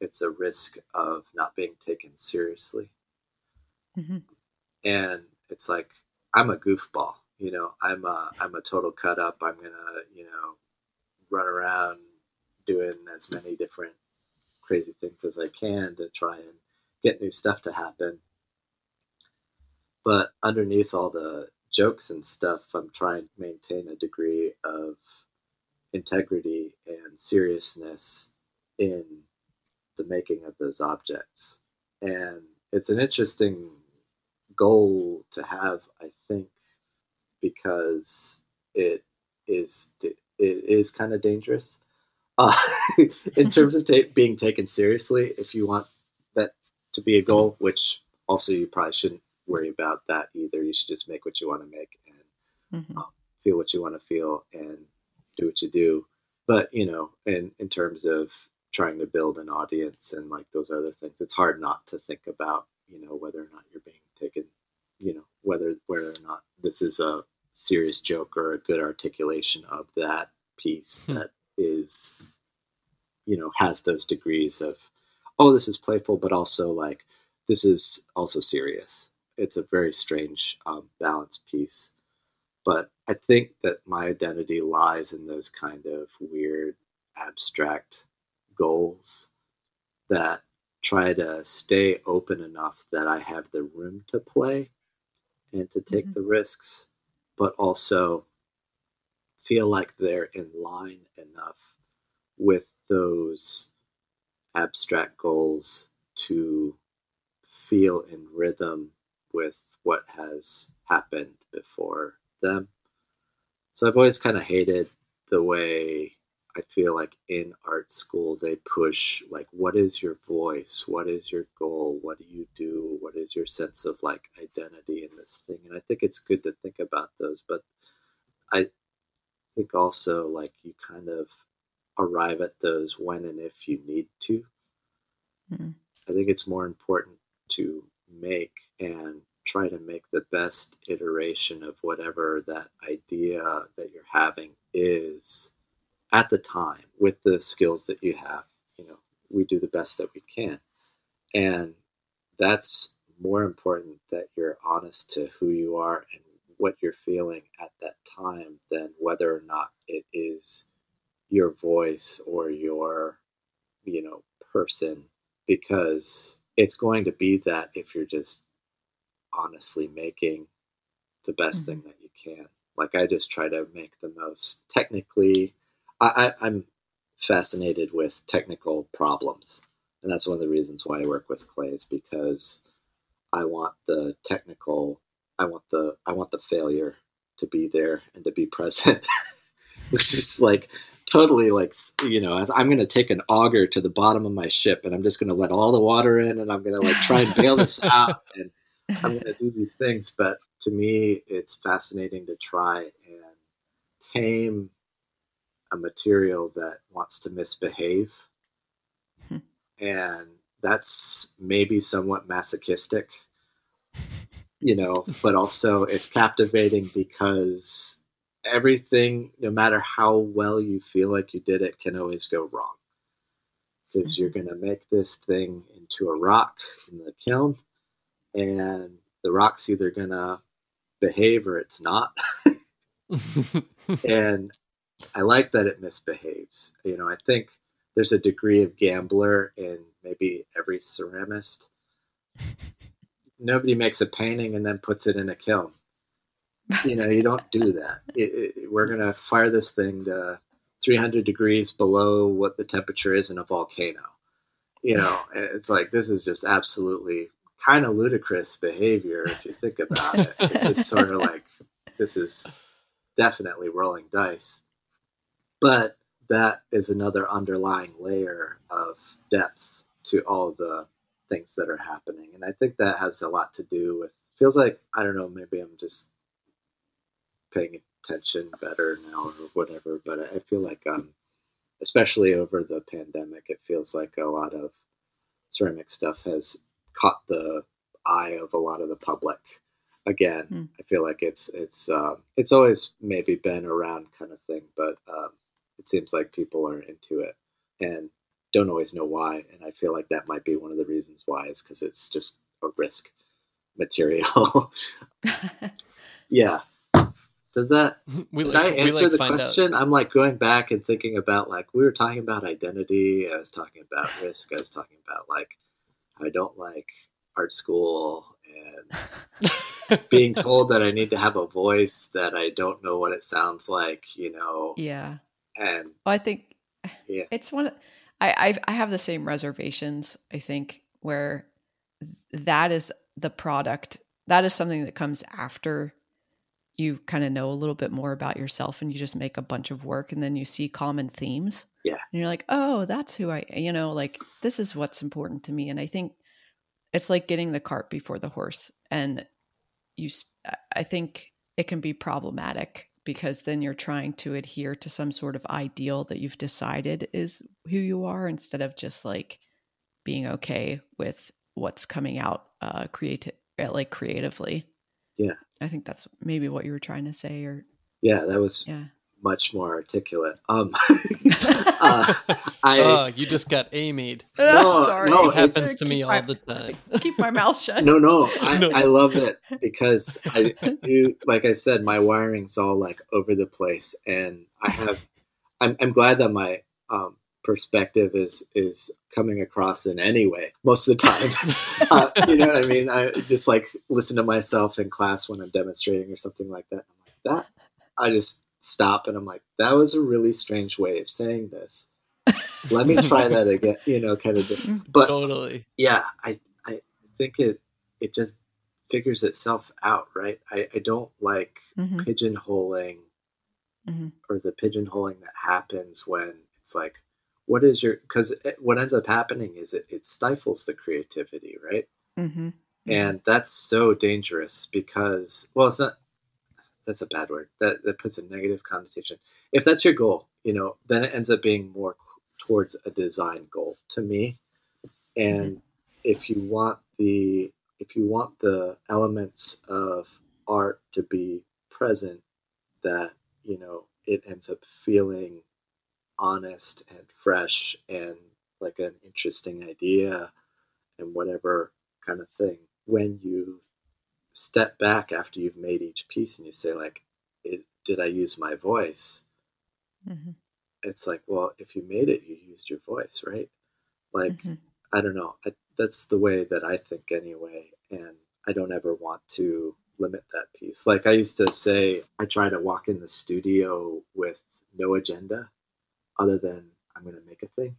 it's a risk of not being taken seriously. Mm-hmm. And it's like I'm a goofball, you know. I'm a I'm a total cut up. I'm gonna you know run around doing as many different crazy things as I can to try and get new stuff to happen. But underneath all the jokes and stuff, I'm trying to maintain a degree of integrity and seriousness in the making of those objects. And it's an interesting goal to have, I think, because it is it is kind of dangerous uh, in terms of ta- being taken seriously. If you want that to be a goal, which also you probably shouldn't worry about that either. You should just make what you want to make and mm-hmm. um, feel what you want to feel and do what you do. But you know, in in terms of trying to build an audience and like those other things, it's hard not to think about you know whether or not you're being taken, you know whether whether or not this is a serious joke or a good articulation of that piece hmm. that is you know has those degrees of oh this is playful but also like this is also serious it's a very strange um, balance piece but i think that my identity lies in those kind of weird abstract goals that try to stay open enough that i have the room to play and to take mm-hmm. the risks but also feel like they're in line enough with those abstract goals to feel in rhythm with what has happened before them. So I've always kind of hated the way I feel like in art school they push like what is your voice? What is your goal? What do you do? What is your sense of like identity in this thing? And I think it's good to think about those, but I think also like you kind of arrive at those when and if you need to. Mm-hmm. I think it's more important to make and try to make the best iteration of whatever that idea that you're having is at the time with the skills that you have. You know, we do the best that we can. And that's more important that you're honest to who you are and what you're feeling at that time than whether or not it is your voice or your you know person because it's going to be that if you're just honestly making the best mm-hmm. thing that you can like i just try to make the most technically I, I, i'm fascinated with technical problems and that's one of the reasons why i work with clay is because i want the technical I want the I want the failure to be there and to be present, which is like totally like you know I'm going to take an auger to the bottom of my ship and I'm just going to let all the water in and I'm going to like try and bail this out and I'm going to do these things. But to me, it's fascinating to try and tame a material that wants to misbehave. Hmm. And that's maybe somewhat masochistic you know, but also it's captivating because everything, no matter how well you feel like you did it, can always go wrong. Because mm-hmm. you're going to make this thing into a rock in the kiln, and the rock's either going to behave or it's not. and I like that it misbehaves. You know, I think there's a degree of gambler in maybe every ceramist nobody makes a painting and then puts it in a kiln. You know, you don't do that. It, it, we're going to fire this thing to 300 degrees below what the temperature is in a volcano. You know, it's like this is just absolutely kind of ludicrous behavior if you think about it. It's just sort of like this is definitely rolling dice. But that is another underlying layer of depth to all the things that are happening. And I think that has a lot to do with feels like I don't know, maybe I'm just paying attention better now or whatever, but I feel like um especially over the pandemic, it feels like a lot of ceramic stuff has caught the eye of a lot of the public. Again, Hmm. I feel like it's it's um, it's always maybe been around kind of thing, but um, it seems like people are into it and don't always know why. And I feel like that might be one of the reasons why is because it's just a risk material. yeah. Does that we did like, I answer like, the find out- question? I'm like going back and thinking about like we were talking about identity. I was talking about risk. I was talking about like I don't like art school and being told that I need to have a voice that I don't know what it sounds like. You know, yeah. And Well, I think Yeah. it's one. I I've, I have the same reservations. I think where that is the product. That is something that comes after you kind of know a little bit more about yourself, and you just make a bunch of work, and then you see common themes. Yeah. and you're like, oh, that's who I. You know, like this is what's important to me, and I think it's like getting the cart before the horse, and you. I think it can be problematic because then you're trying to adhere to some sort of ideal that you've decided is who you are instead of just like being okay with what's coming out uh creative like creatively Yeah. i think that's maybe what you were trying to say or yeah, that was yeah much more articulate. Um, uh, I oh, you just got Amy'd. No, sorry no, It happens to me Keep all my- the time. keep my mouth shut no, no, I, No. I love it because I, I do. Like I said, my wiring's all like over the place, and I have. I'm, I'm glad that my um, perspective is is coming across in any way most of the time. uh, you know what I mean? I just like listen to myself in class when I'm demonstrating or something like that. I'm like that. I just stop and I'm like, that was a really strange way of saying this. Let me try that again. You know, kind of. thing. But totally. yeah i i think it it just figures itself out right i i don't like Mhm, pigeonholing mhm. or the pigeonholing that happens when it's like what is your because what ends up happening is it, it stifles the creativity right Mhm. and that's so dangerous because well it's not that's a bad word that that puts a negative connotation. If that's your goal you know then it ends up being more towards a design goal to me. And mm-hmm. if you want the if you want the elements of art to be present that you know it ends up feeling honest and fresh and like an interesting idea and whatever kind of thing when you step back after you've made each piece and you say like it, did i use my voice Mhm. it's like well if you made it you used your voice right like Mhm. i don't know I, that's the way that i think anyway and i don't ever want to limit that piece like i used to say i try to walk in the studio with no agenda other than i'm going to make a thing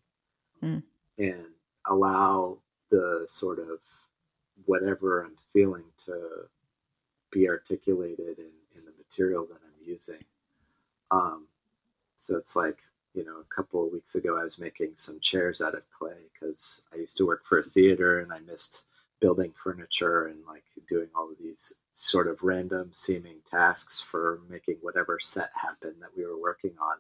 Mm. and allow the sort of whatever i'm feeling to be articulated in, in the material that i'm using um, so it's like, you know, a couple of weeks ago, I was making some chairs out of clay because I used to work for a theater and I missed building furniture and like doing all of these sort of random seeming tasks for making whatever set happen that we were working on.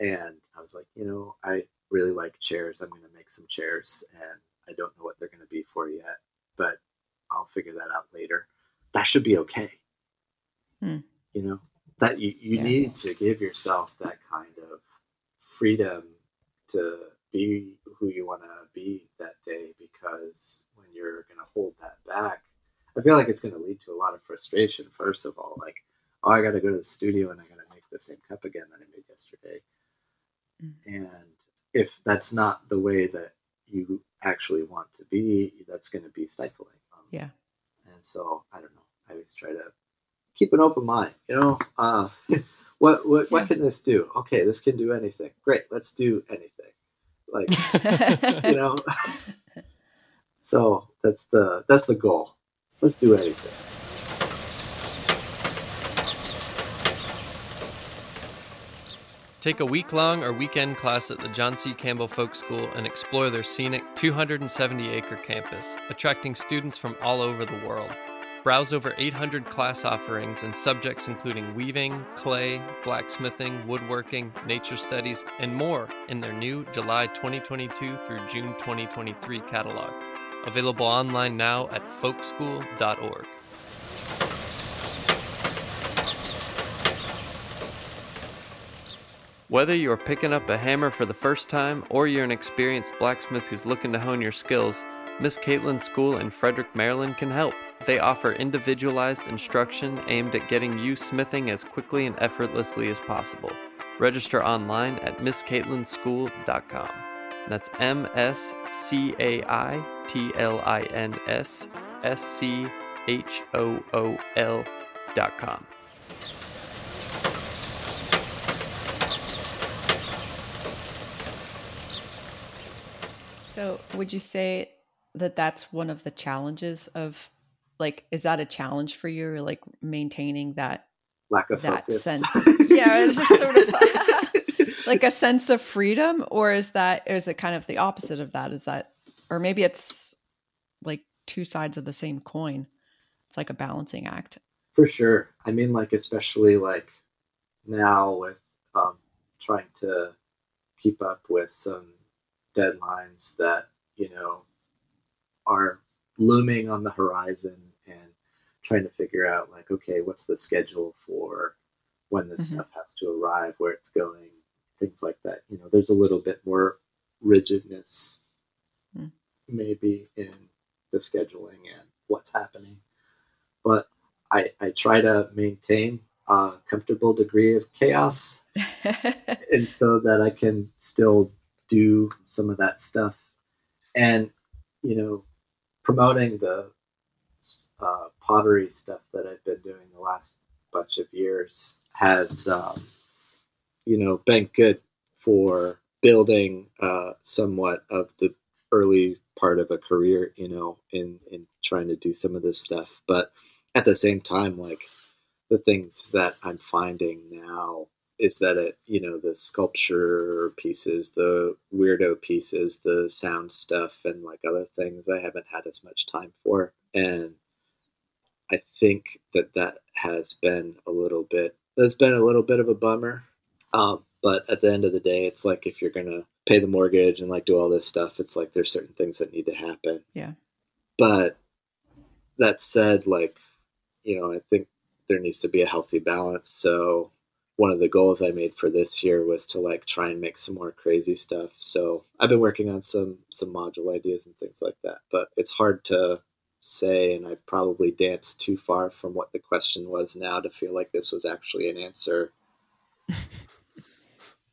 And I was like, you know, I really like chairs. I'm going to make some chairs and I don't know what they're going to be for yet, but I'll figure that out later. That should be okay. Hmm. You know, that you, you Yeah. need to give yourself that kind of freedom to be who you want to be that day because when you're going to hold that back i feel like it's going to lead to a lot of frustration first of all like oh i got to go to the studio and i got to make the same cup again that i made yesterday Mm. and if that's not the way that you actually want to be that's going to be stifling um, Yeah. and so i don't know i always try to keep an open mind you know? Uh what what, Yeah. what can this do? Okay this can do anything. Great let's do anything. Like you know? So that's the that's the goal. Let's do anything. Take a week long or weekend class at the John C. Campbell Folk School and explore their scenic 270 acre campus, attracting students from all over the world. Browse over 800 class offerings and subjects including weaving, clay, blacksmithing, woodworking, nature studies, and more in their new July 2022 through June 2023 catalog. Available online now at folkschool.org. Whether you're picking up a hammer for the first time or you're an experienced blacksmith who's looking to hone your skills, Miss Caitlin's School in Frederick, Maryland can help. They offer individualized instruction aimed at getting you smithing as quickly and effortlessly as possible. Register online at MissCaitlinSchool.com. That's M S C A I T L I N S S C H O O L dot com. So, would you say that that's one of the challenges of like is that a challenge for you like maintaining that Lack of that focus. sense? yeah, it's just sort of like a sense of freedom or is that is it kind of the opposite of that? Is that or maybe it's like two sides of the same coin. It's like a balancing act. For sure. I mean, like especially like now with um, trying to keep up with some deadlines that you know are looming on the horizon, trying to figure out like, okay, what's the schedule for when this Mhm. stuff has to arrive, where it's going, things like that. You know, there's a little bit more rigidness, Mm. maybe in the scheduling and what's happening, but I, I try to maintain a comfortable degree of chaos and so that I can still do some of that stuff and you know promoting the uh, pottery stuff that I've been doing the last bunch of years has um, you know been good for building uh, somewhat of the early part of a career you know in in trying to do some of this stuff. But at the same time like the things that i'm finding now is that it you know the sculpture pieces the weirdo pieces the sound stuff and like other things i haven't had as much time for. And i think that that has been a little bit that's been a little bit of a bummer. Um, but at the end of the day it's like if you're gonna pay the mortgage and like do all this stuff it's like there's certain things that need to happen. Yeah. but that said like you know i think there needs to be a healthy balance. So one of the goals i made for this year was to like try and make some more crazy stuff. So i've been working on some some module ideas and things like that but it's hard to say and i probably danced too far from what the question was now to feel like this was actually an answer.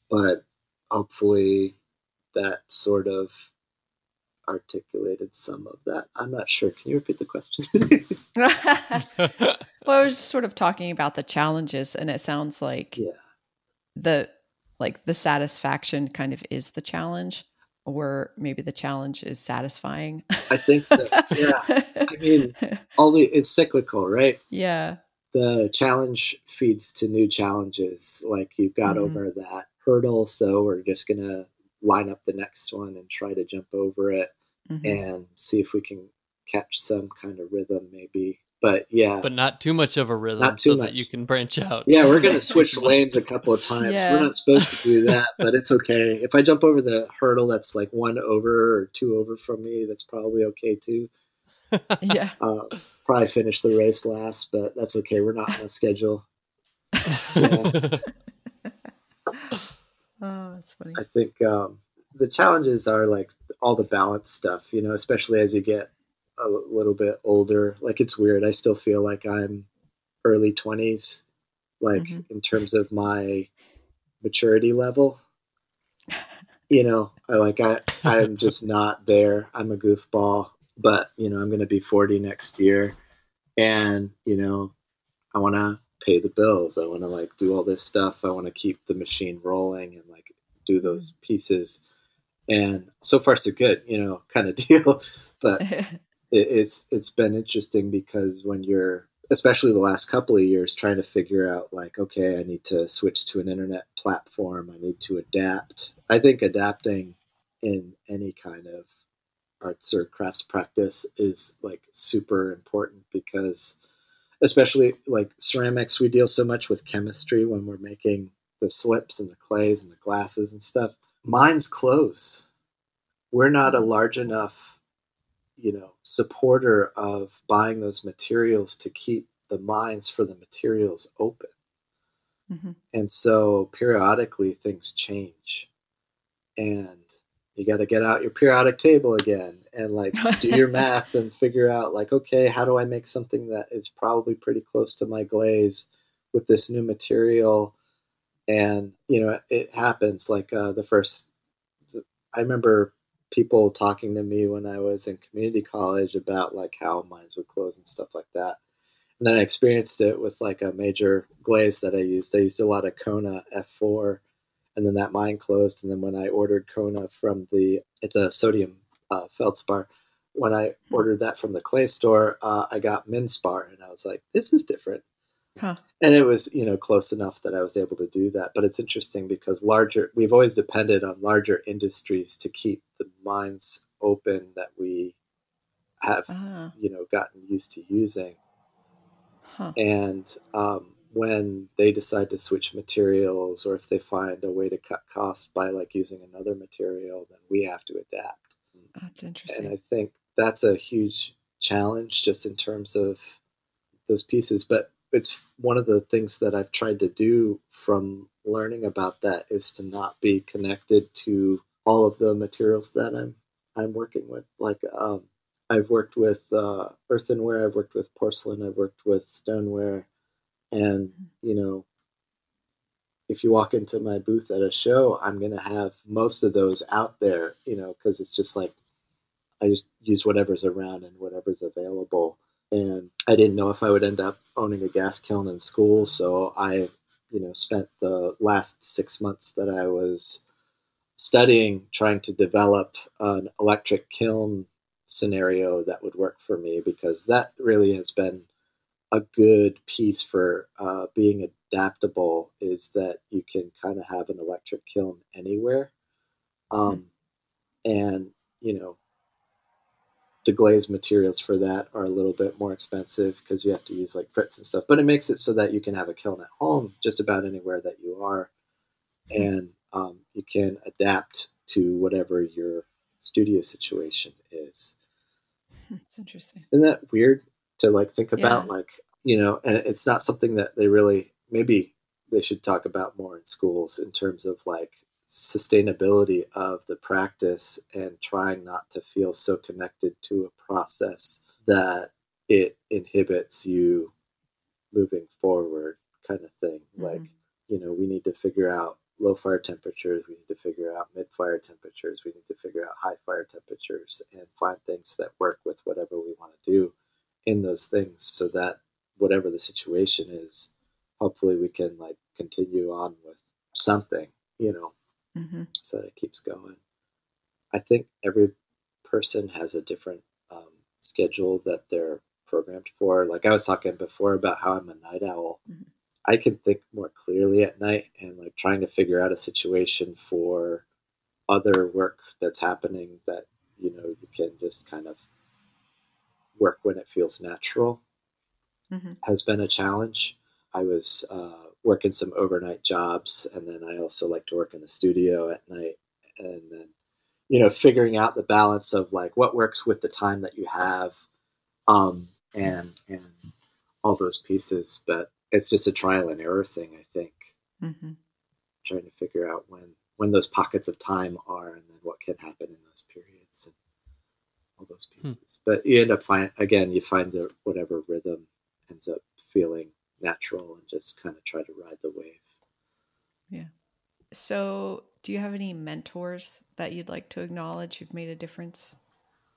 But hopefully that sort of articulated some of that. I'm not sure. Can you repeat the question? Well, I was just sort of talking about the challenges, and it sounds like yeah. the like the satisfaction kind of is the challenge, or maybe the challenge is satisfying. I think so. Yeah. I mean, all the it's cyclical, right? yeah, The challenge feeds to new challenges. Like you've got Mhm. over that hurdle, so we're just gonna line up the next one and try to jump over it Mhm. and see if we can catch some kind of rhythm, maybe. But yeah, but not too much of a rhythm Not too so much. that you can branch out. yeah, we're gonna switch lanes a couple of times. Yeah. We're not supposed to do that, but it's okay. If I jump over the hurdle that's like one over or two over from me, that's probably okay too. yeah. uh, probably finish the race last, but that's okay. We're not on a schedule. Yeah. Oh, that's funny. I think um, the challenges are like all the balance stuff, you know, especially as you get a little bit older. Like it's weird. I still feel like I'm early 20s, like Mhm. in terms of my maturity level. You know, I like I I'm just not there. I'm a goofball, but you know, I'm going to be 40 next year and, you know, I want to pay the bills. I want to like do all this stuff. I want to keep the machine rolling and like do those pieces. And so far so good, you know, kind of deal. But it, it's it's been interesting because when you're especially the last couple of years trying to figure out like okay i need to switch to an internet platform i need to adapt. I think adapting in any kind of arts or crafts practice is like super important because especially like ceramics we deal so much with chemistry when we're making the slips and the clays and the glazes and stuff. Minds close. We're not a large enough you know supporter of buying those materials to keep the mines for the materials open. Mm-hmm. And so periodically things change. And you got to get out your periodic table again and like do your math and figure out like okay, how do I make something that is probably pretty close to my glaze with this new material? And you know, it happens like uh, the first I remember people talking to me when I was in community college about like how mines would close and stuff like that. And then I experienced it with like a major glaze that I used. I used a lot of Kona F4, and then that mine closed. And then when I ordered Kona from the, it's a sodium uh, feldspar. When I ordered that from the clay store, uh, I got Minspar, and I was like, this is different. Huh. And it was, you know, close enough that I was able to do that. But it's interesting because larger, we've always depended on larger industries to keep the mines open that we have, Ah, you know, gotten used to using. huh. And um, when they decide to switch materials or if they find a way to cut costs by like using another material, then we have to adapt. That's interesting. And. I think that's a huge challenge just in terms of those pieces. But it's one of the things that I've tried to do from learning about that is to not be connected to all of the materials that I'm I'm working with. Like um, I've worked with uh, earthenware, I've worked with porcelain, I've worked with stoneware, and you know, if you walk into my booth at a show, I'm gonna have most of those out there, you know, because it's just like I just use whatever's around and whatever's available. And I didn't know if I would end up owning a gas kiln in school, so I, you know, spent the last six months that I was studying trying to develop an electric kiln scenario that would work for me because that really has been a good piece for uh, being adaptable is that you can kind of have an electric kiln anywhere. Um, and you know the glazed materials for that are a little bit more expensive because you have to use like frits and stuff but it makes it so that you can have a kiln at home just about anywhere that you are and um, you can adapt to whatever your studio situation is It's interesting. isn't that weird to like think about Yeah. like you know and it's not something that they really maybe they should talk about more in schools in terms of like sustainability of the practice and trying not to feel so connected to a process that it inhibits you moving forward kind of thing like Mhm. you know we need to figure out low fire temperatures we need to figure out mid fire temperatures we need to figure out high fire temperatures and find things that work with whatever we want to do in those things so that whatever the situation is hopefully we can like continue on with something you know hmm so that it keeps going. I think every person has a different um, schedule that they're programmed for. Like i was talking before about how i'm a night owl. Mhm. i can think more clearly at night and like trying to figure out a situation for other work that's happening that you know you can just kind of work when it feels natural hmm has been a challenge. I was uh, working some overnight jobs, and then I also like to work in the studio at night, and then you know figuring out the balance of like what works with the time that you have, um, and and all those pieces. But it's just a trial and error thing, I think, Mm-hmm. trying to figure out when when those pockets of time are, and then what can happen in those periods, and all those pieces. But you end up find again, you find the whatever rhythm ends up feeling natural and just kind of try to ride the wave. Yeah. So, do you have any mentors that you'd like to acknowledge who've made a difference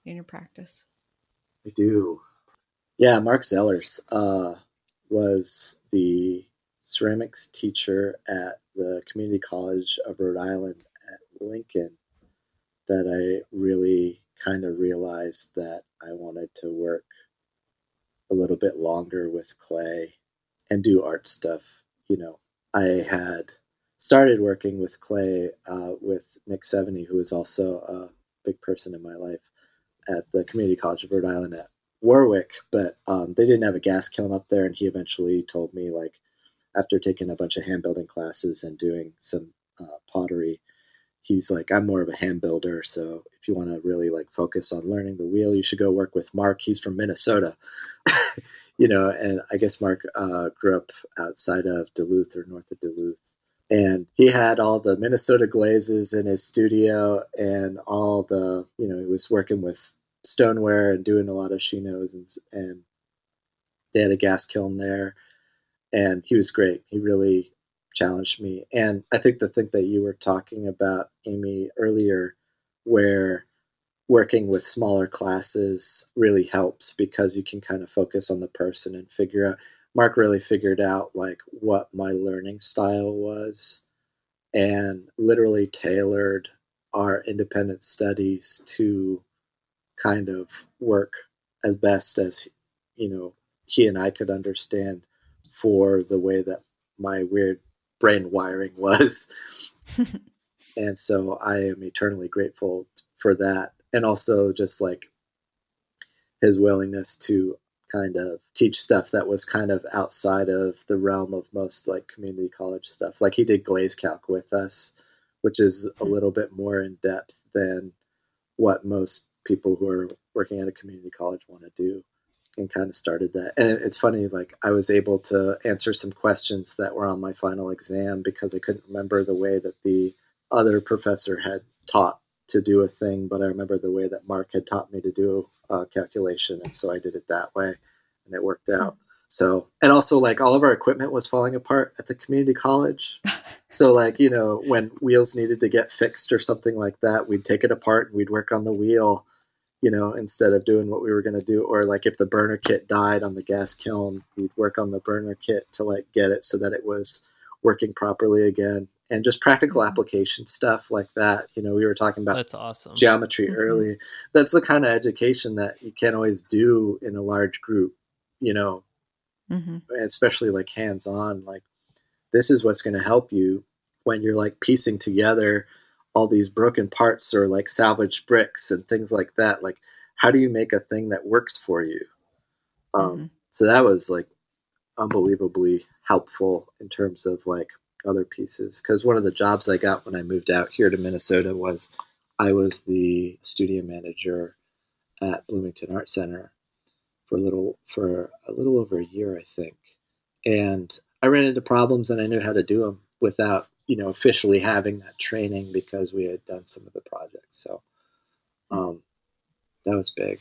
in your practice? I do. Yeah, Mark Zellers uh, was the ceramics teacher at the Community College of Rhode Island at Lincoln that I really kind of realized that I wanted to work a little bit longer with clay and do art stuff. You know, I had started working with clay uh, with Nick Seveny, who is also a big person in my life at the Community College of Rhode Island at Warwick, but um, they didn't have a gas kiln up there. And he eventually told me, like, after taking a bunch of hand building classes and doing some uh, pottery, he's like, I'm more of a hand builder. So if you want to really like focus on learning the wheel, you should go work with Mark. He's from Minnesota, you know, and I guess Mark uh, grew up outside of Duluth or north of Duluth. And he had all the Minnesota glazes in his studio and all the, you know, he was working with stoneware and doing a lot of shinos and, and they had a gas kiln there. And he was great. He really challenged me. And I think the thing that you were talking about, Amy, earlier, where working with smaller classes really helps because you can kind of focus on the person and figure out. Mark really figured out like what my learning style was and literally tailored our independent studies to kind of work as best as you know he and I could understand for the way that my weird brain wiring was. and so I am eternally grateful for that. And also just like his willingness to kind of teach stuff that was kind of outside of the realm of most like community college stuff. Like he did glaze calc with us, which is a hmm. little bit more in depth than what most people who are working at a community college want to do and kind of started that. And it's funny, like I was able to answer some questions that were on my final exam because I couldn't remember the way that the other professor had taught to do a thing, but I remember the way that Mark had taught me to do a calculation, and so I did it that way, and it worked out. So, and also like all of our equipment was falling apart at the community college. so, like, you know, when wheels needed to get fixed or something like that, we'd take it apart and we'd work on the wheel you know, instead of doing what we were going to do. Or like if the burner kit died on the gas kiln, we'd work on the burner kit to like get it so that it was working properly again. And just practical application stuff like that. You know, we were talking about that's awesome geometry mm-hmm. early. That's the kind of education that you can't always do in a large group. You know, mm-hmm. especially like hands on. Like this is what's going to help you when you're like piecing together all these broken parts or like salvaged bricks and things like that like how do you make a thing that works for you um, mm-hmm. so that was like unbelievably helpful in terms of like other pieces because one of the jobs i got when i moved out here to minnesota was i was the studio manager at bloomington art center for a little for a little over a year i think and i ran into problems and i knew how to do them without you know, officially having that training because we had done some of the projects. So um, that was big.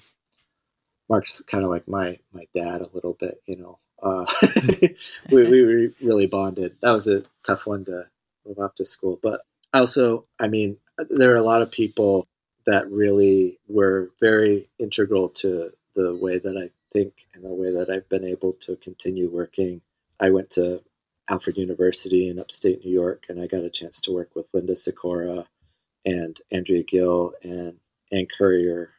Mark's kind of like my my dad a little bit, you know. We, we really bonded. That was a tough one to move off to school, but also, I mean, there are a lot of people that really were very integral to the way that I think and the way that I've been able to continue working. I went to Alfred University in upstate New York, and I got a chance to work with Linda Sikora and Andrea Gill and Anne Currier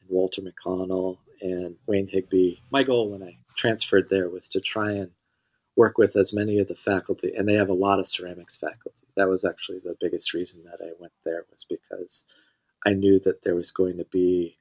and Walter McConnell and Wayne Higby. My goal when I transferred there was to try and work with as many of the faculty, and they have a lot of ceramics faculty. That was actually the biggest reason that I went there was because I knew that there was going to be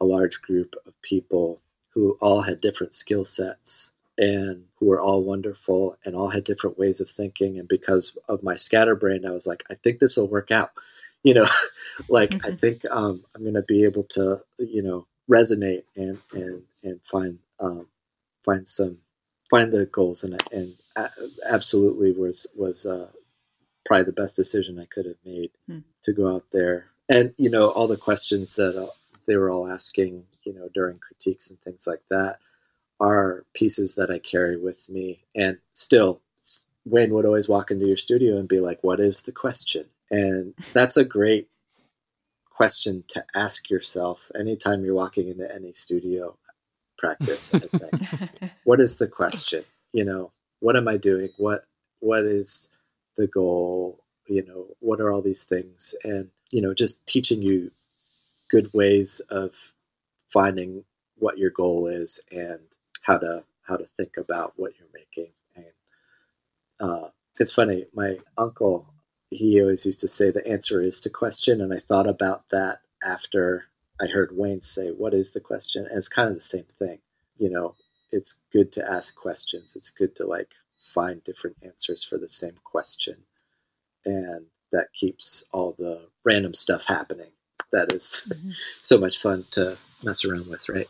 a large group of people who all had different skill sets and who were all wonderful and all had different ways of thinking. And because of my scatterbrain, I was like, I think this will work out. You know, like mm-hmm. I think um, I'm going to be able to, you know, resonate and and and find um, find some find the goals and and absolutely was was uh, probably the best decision I could have made hmm. to go out there. And you know, all the questions that uh, they were all asking, you know, during critiques and things like that are pieces that I carry with me. And still, Wayne would always walk into your studio and be like, What is the question? And that's a great question to ask yourself anytime you're walking into any studio practice. I think. what is the question? You know, what am I doing? What what is the goal? You know, what are all these things? And, you know, just teaching you good ways of finding what your goal is and how to how to think about what you're making. And uh, it's funny, my uncle he always used to say the answer is to question, and I thought about that after I heard Wayne say, "What is the question?" And it's kind of the same thing, you know. It's good to ask questions. It's good to like find different answers for the same question. And that keeps all the random stuff happening. That is Mhm. so much fun to mess around with, right?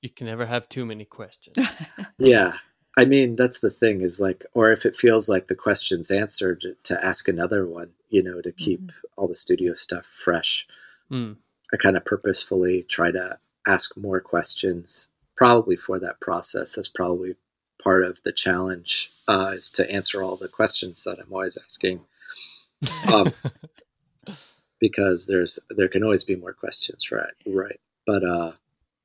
You can never have too many questions. Yeah. I mean, that's the thing is like, or if it feels like the question's answered, to ask another one, you know, to keep all the studio stuff fresh. Mm. I kind of purposefully try to ask more questions, probably for that process. That's probably part of the challenge uh, is to answer all the questions that I'm always asking. Um, because there's there can always be more questions, right? Right. But uh,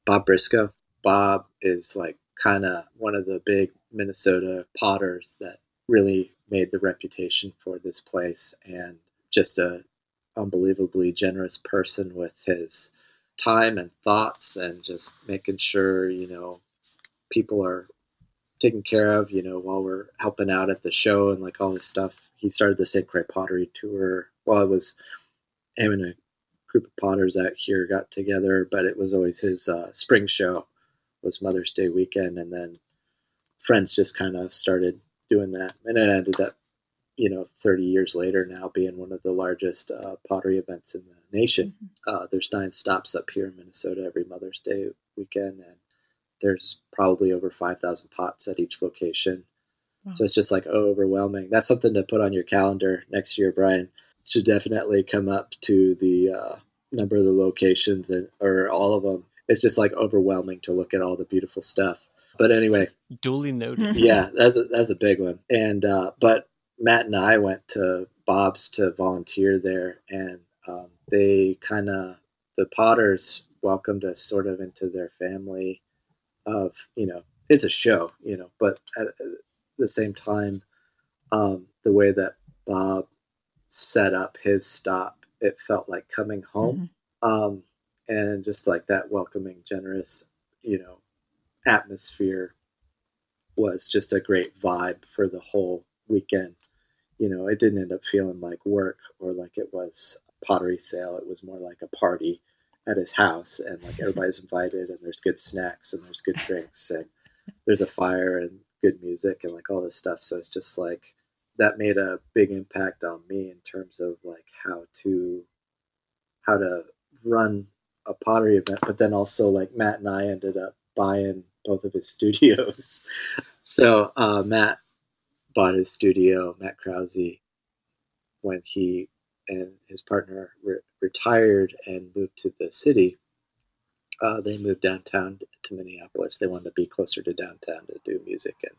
Bob Briscoe, Bob is like kind of one of the big Minnesota potters that really made the reputation for this place, and just a unbelievably generous person with his time and thoughts, and just making sure you know people are taken care of. You know, while we're helping out at the show and like all this stuff. He started the. Croix Pottery Tour while I was him and a group of potters out here got together, but it was always his uh, spring show was Mother's Day weekend, and then friends just kind of started doing that, and it ended up, you know, 30 years later now being one of the largest uh, pottery events in the nation. Uh, there's nine stops up here in Minnesota every Mother's Day weekend, and there's probably over 5,000 pots at each location. Wow. So it's just like overwhelming. That's something to put on your calendar next year, Brian should definitely come up to the uh, number of the locations and or all of them. It's just like overwhelming to look at all the beautiful stuff. But anyway, Duly noted. yeah, that's a, that's a big one. And uh, but Matt and I went to Bob's to volunteer there, and um, they kind of the Potters welcomed us sort of into their family. Of you know, it's a show, you know, but at, at the same time, um, the way that Bob set up his stop, it felt like coming home. Um, and just like that welcoming, generous, you know, atmosphere was just a great vibe for the whole weekend. You know, it didn't end up feeling like work or like it was a pottery sale. It was more like a party at his house and like everybody's invited and there's good snacks and there's good drinks and there's a fire and good music and like all this stuff. So it's just like that made a big impact on me in terms of like how to how to run a pottery event, but then also like Matt and I ended up buying both of his studios. so uh, Matt bought his studio, Matt Krause, when he and his partner re- retired and moved to the city. Uh, they moved downtown to Minneapolis. They wanted to be closer to downtown to do music and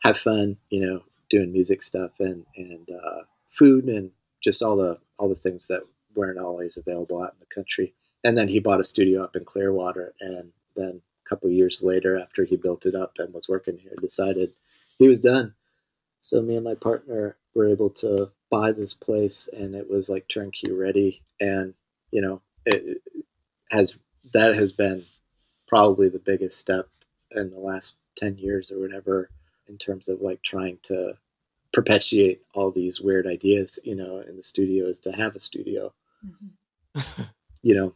have fun, you know, doing music stuff and and uh, food and just all the all the things that weren't always available out in the country. And then he bought a studio up in Clearwater, and then a couple years later, after he built it up and was working here, decided he was done. So me and my partner were able to buy this place, and it was like turnkey ready. And you know, it has that has been probably the biggest step in the last ten years or whatever in terms of like trying to perpetuate all these weird ideas, you know, in the studio is to have a studio, you know.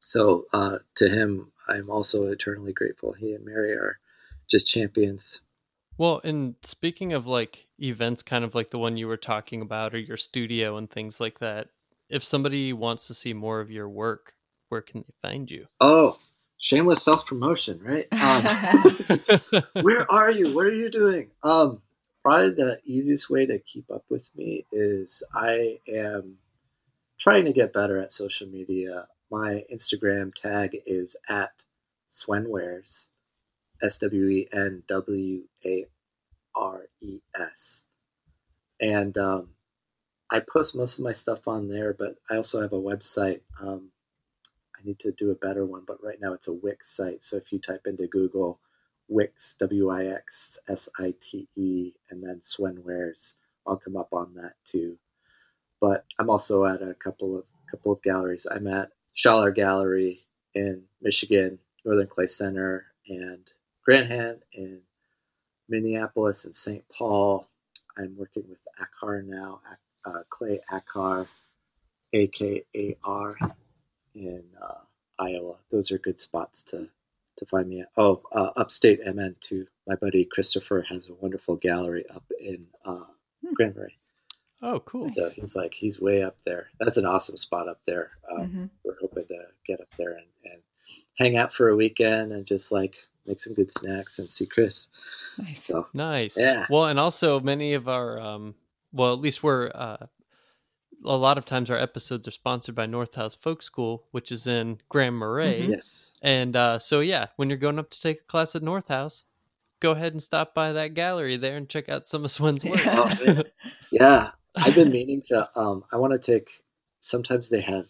So uh, to him, I'm also eternally grateful. He and Mary are just champions. Well, and speaking of like events, kind of like the one you were talking about, or your studio and things like that, if somebody wants to see more of your work, where can they find you? Oh, shameless self promotion, right? Um, where are you? What are you doing? Um, probably the easiest way to keep up with me is I am trying to get better at social media. My Instagram tag is at Swenwares, S W E N W A R E S. And um, I post most of my stuff on there, but I also have a website. Um, I need to do a better one, but right now it's a Wix site. So if you type into Google Wix, W I X S I T E, and then Swenwares, I'll come up on that too. But I'm also at a couple of couple of galleries. I'm at Schaller Gallery in Michigan, Northern Clay Center, and Grand Hand in Minneapolis and St. Paul. I'm working with Akar now, uh, Clay Akar, A K A R, in uh, Iowa. Those are good spots to to find me at. Oh, uh, upstate MN too. My buddy Christopher has a wonderful gallery up in uh, Granbury. Oh, cool. So he's like, he's way up there. That's an awesome spot up there. Um, Mhm. We're hoping to get up there and, and hang out for a weekend and just like make some good snacks and see Chris. Nice. So Nice. Yeah. Well, and also many of our, um, well, at least we're, uh, a lot of times our episodes are sponsored by North House Folk School, which is in Grand Marais. Mhm. yes, And uh, so, yeah, when you're going up to take a class at North House, go ahead and stop by that gallery there and check out some of Swen's work. Yeah. Oh, yeah. I've been meaning to. Um, I want to take. Sometimes they have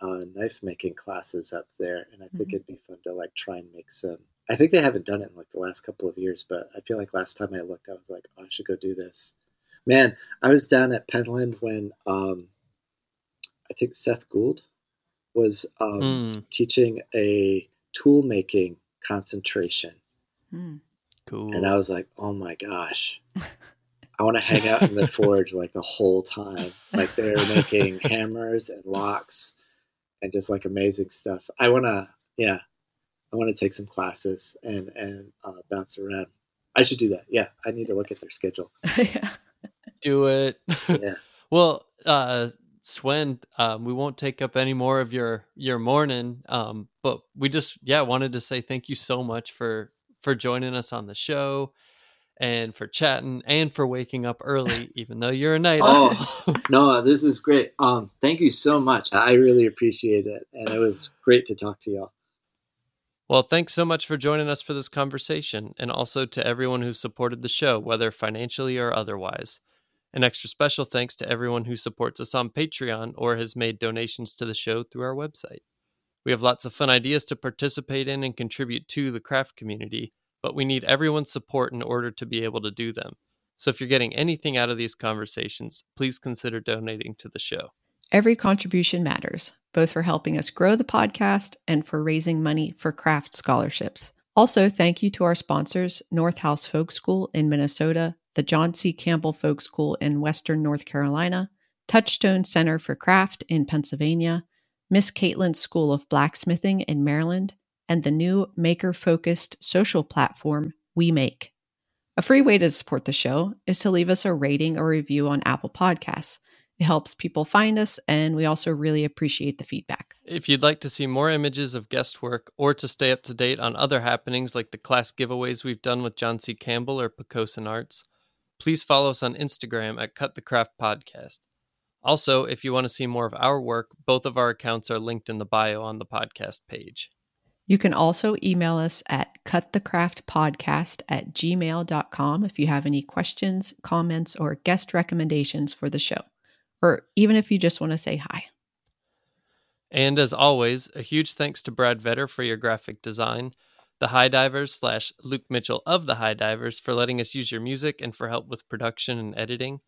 uh, knife making classes up there, and I think Mhm. it'd be fun to like try and make some. I think they haven't done it in like the last couple of years, but I feel like last time I looked, I was like, oh, I should go do this. Man, I was down at Penland when um, I think Seth Gould was um, Mm, teaching a tool making concentration. Mm. cool. And I was like, oh my gosh, I want to hang out in the forge like the whole time. Like they're making hammers and locks and just like amazing stuff. I want to, yeah, I want to take some classes and, and uh, bounce around. I should do that. Yeah, I need to look at their schedule. yeah. Do it. Yeah. well, uh, Swen, um, we won't take up any more of your your morning, um, but we just yeah wanted to say thank you so much for for joining us on the show and for chatting and for waking up early, even though you're a night Oh. owl. No, this is great. Um, thank you so much. I really appreciate it. And it was great to talk to y'all. Well, thanks so much for joining us for this conversation, and also to everyone who supported the show, whether financially or otherwise. An extra special thanks to everyone who supports us on Patreon or has made donations to the show through our website. We have lots of fun ideas to participate in and contribute to the craft community, but we need everyone's support in order to be able to do them. So if you're getting anything out of these conversations, please consider donating to the show. Every contribution matters, both for helping us grow the podcast and for raising money for craft scholarships. Also, thank you to our sponsors North House Folk School in Minnesota, the John C. Campbell Folk School in Western North Carolina, Touchstone Center for Craft in Pennsylvania, Miss Caitlin's School of Blacksmithing in Maryland, and the new maker focused social platform We Make. A free way to support the show is to leave us a rating or review on Apple Podcasts. It helps people find us, and we also really appreciate the feedback. If you'd like to see more images of guest work or to stay up to date on other happenings like the class giveaways we've done with John C. Campbell or Pocosin Arts, please follow us on Instagram at Cut the Craft Podcast. Also, if you want to see more of our work, both of our accounts are linked in the bio on the podcast page. You can also email us at cutthecraftpodcast at gmail.com if you have any questions, comments, or guest recommendations for the show, or even if you just want to say hi. And as always, a huge thanks to Brad Vetter for your graphic design, the High Divers slash Luke Mitchell of the High Divers for letting us use your music and for help with production and editing,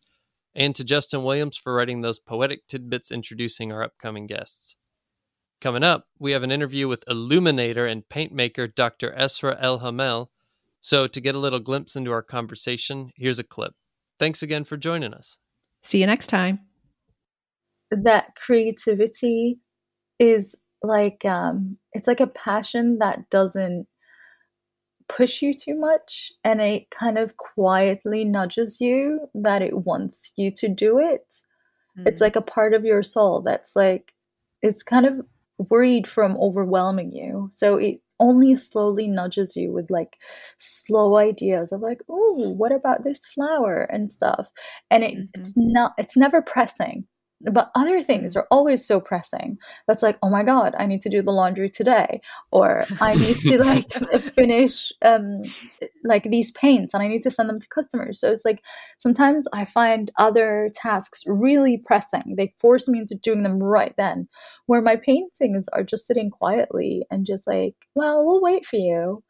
and to Justin Williams for writing those poetic tidbits introducing our upcoming guests. Coming up, we have an interview with illuminator and paint maker Dr. Esra El Hamel. So, to get a little glimpse into our conversation, here's a clip. Thanks again for joining us. See you next time. That creativity is like um it's like a passion that doesn't push you too much and it kind of quietly nudges you that it wants you to do it. It's like a part of your soul that's like it's kind of worried from overwhelming you. So it only slowly nudges you with like slow ideas of like oh what about this flower and stuff? And it, it's not it's never pressing but other things are always so pressing. That's like oh my god i need to do the laundry today or i need to like finish um like these paints and i need to send them to customers. So it's like sometimes i find other tasks really pressing. They force me into doing them right then where my paintings are just sitting quietly and just like well we'll wait for you.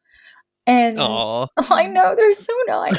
And Aw. i know they're so nice